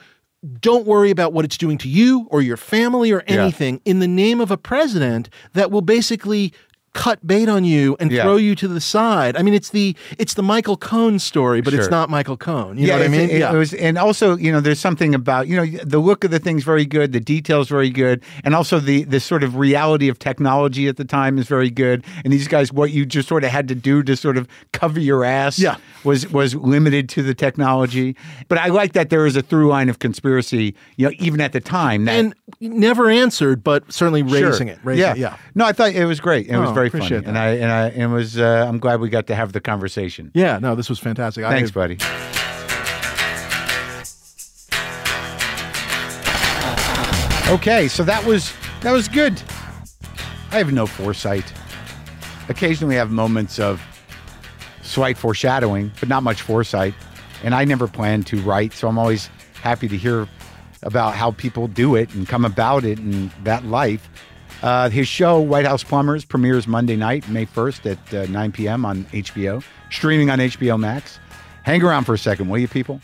don't worry about what it's doing to you or your family or Yeah. anything in the name of a president that will basically cut bait on you and Yeah. throw you to the side. I mean, it's the it's the Michael Cohen story, but Sure. it's not Michael Cohen. You know what I mean? It, yeah. it was, and also, you know, there's something about, you know, the look of the thing's very good, the details very good, and also the the sort of reality of technology at the time is very good. And these guys, what you just sort of had to do to sort of cover your ass, Yeah. Was was limited to the technology. But I like that there is a through line of conspiracy, you know, even at the time. That, and never answered, but certainly raising Sure. it. Raising yeah. it. Yeah. No, I thought it was great. It was Oh, very funny, appreciate and. I and I and it was. Uh, I'm glad we got to have the conversation. Yeah. No, this was fantastic. Thanks, I, buddy. Okay, so that was that was good. I have no foresight. Occasionally, I have moments of slight foreshadowing, but not much foresight. And I never planned to write, so I'm always happy to hear about how people do it and come about it and that life. Uh, his show, White House Plumbers, premieres Monday night, May 1st at uh, 9 p.m. on HBO, streaming on HBO Max. Hang around for a second, will you, people?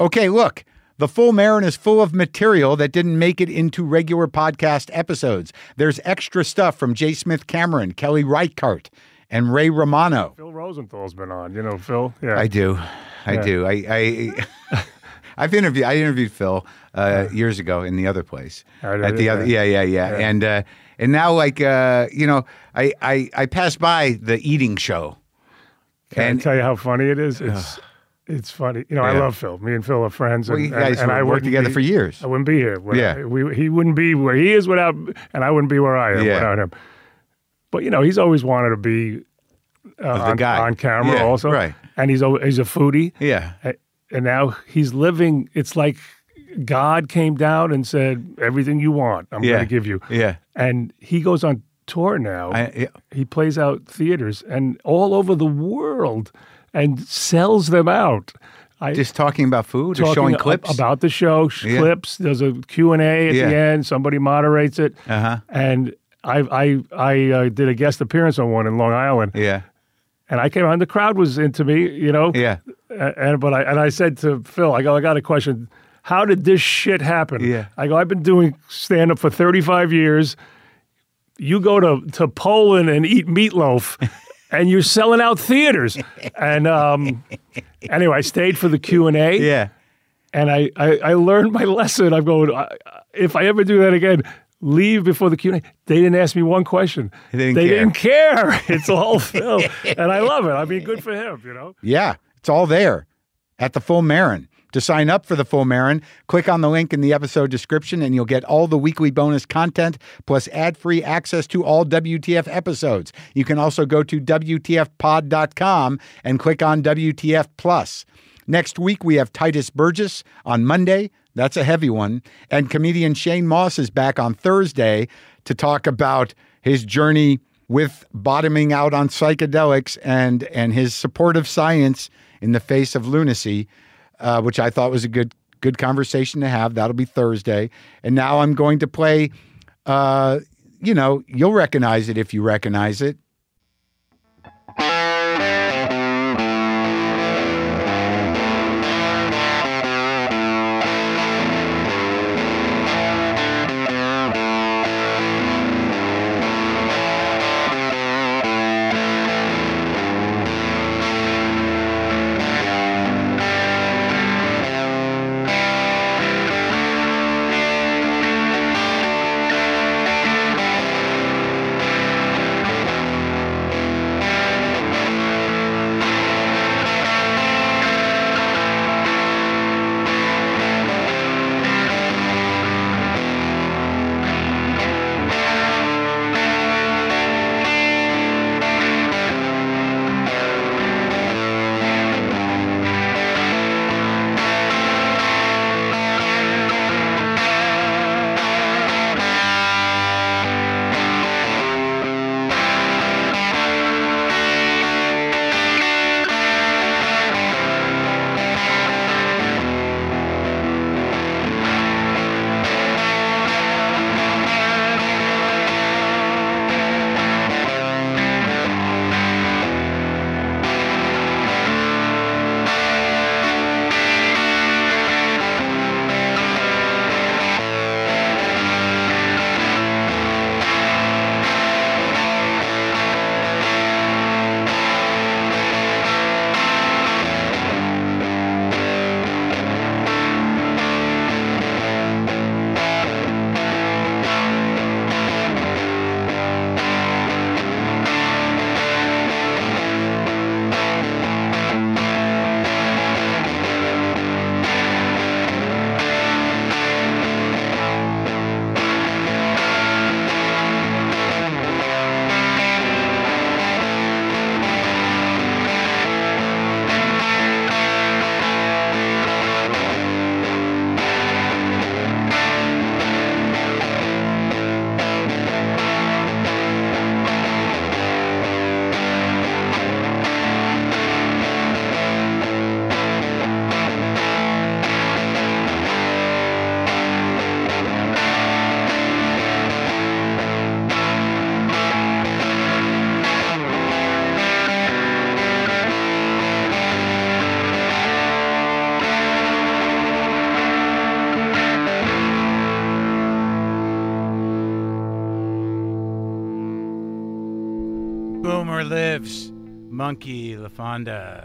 Okay, look. The Full Marin is full of material that didn't make it into regular podcast episodes. There's extra stuff from J. Smith Cameron, Kelly Reichardt, and Ray Romano. Phil Rosenthal's been on. You know Phil? Yeah. I do. I Yeah. do. I, I I've interviewed I interviewed Phil uh, years ago in the other place. Did At the it, other yeah. yeah, yeah, yeah. Yeah. And uh, and now like uh, you know, I, I I passed by the eating show. Can and I tell you how funny it is? It's it's funny. You know, I love Phil. Me and Phil are friends. well, and, you guys and, and I worked together be- for years. I wouldn't be here. Yeah. we, he wouldn't be where he is without, and I wouldn't be where I am Yeah. without him. But you know, he's always wanted to be uh, on, on camera, Yeah, also, right. And he's al- he's a foodie, Yeah. And now he's living. It's like God came down and said, "Everything you want, I'm Yeah. going to give you." Yeah. And he goes on tour now. I, yeah. he plays out theaters and all over the world and sells them out. I Just talking about food or talking showing a- clips. about the show, sh- Yeah. clips. There's a Q and A at Yeah. the end. Somebody moderates it, Uh-huh. and I I I uh, did a guest appearance on one in Long Island, Yeah. and I came on. The crowd was into me, you know. Yeah. And but I and I said to Phil, I go, I got a question. How did this shit happen? Yeah. I go, I've been doing stand up for 35 years. You go to, to Poland and eat meatloaf and you're selling out theaters. And um, anyway, I stayed for the Q&A Yeah. and I, I, I learned my lesson. I'm going, if I ever do that again, leave before the Q&A. They didn't ask me one question. They didn't they care. didn't care. It's all Phil. and I love it. I mean, good for him, you know? Yeah, it's all there at the Full Marin. To sign up for the Full Marin, click on the link in the episode description and you'll get all the weekly bonus content plus ad-free access to all WTF episodes. You can also go to WTFpod.com and click on WTF Plus. Next week, we have Tituss Burgess on Monday. That's a heavy one. And comedian Shane Moss is back on Thursday to talk about his journey with bottoming out on psychedelics and, and his support of science in the face of lunacy, uh, which I thought was a good good conversation to have. That'll be Thursday. And now I'm going to play, uh, you know, you'll recognize it if you recognize it. Monkey, LaFonda,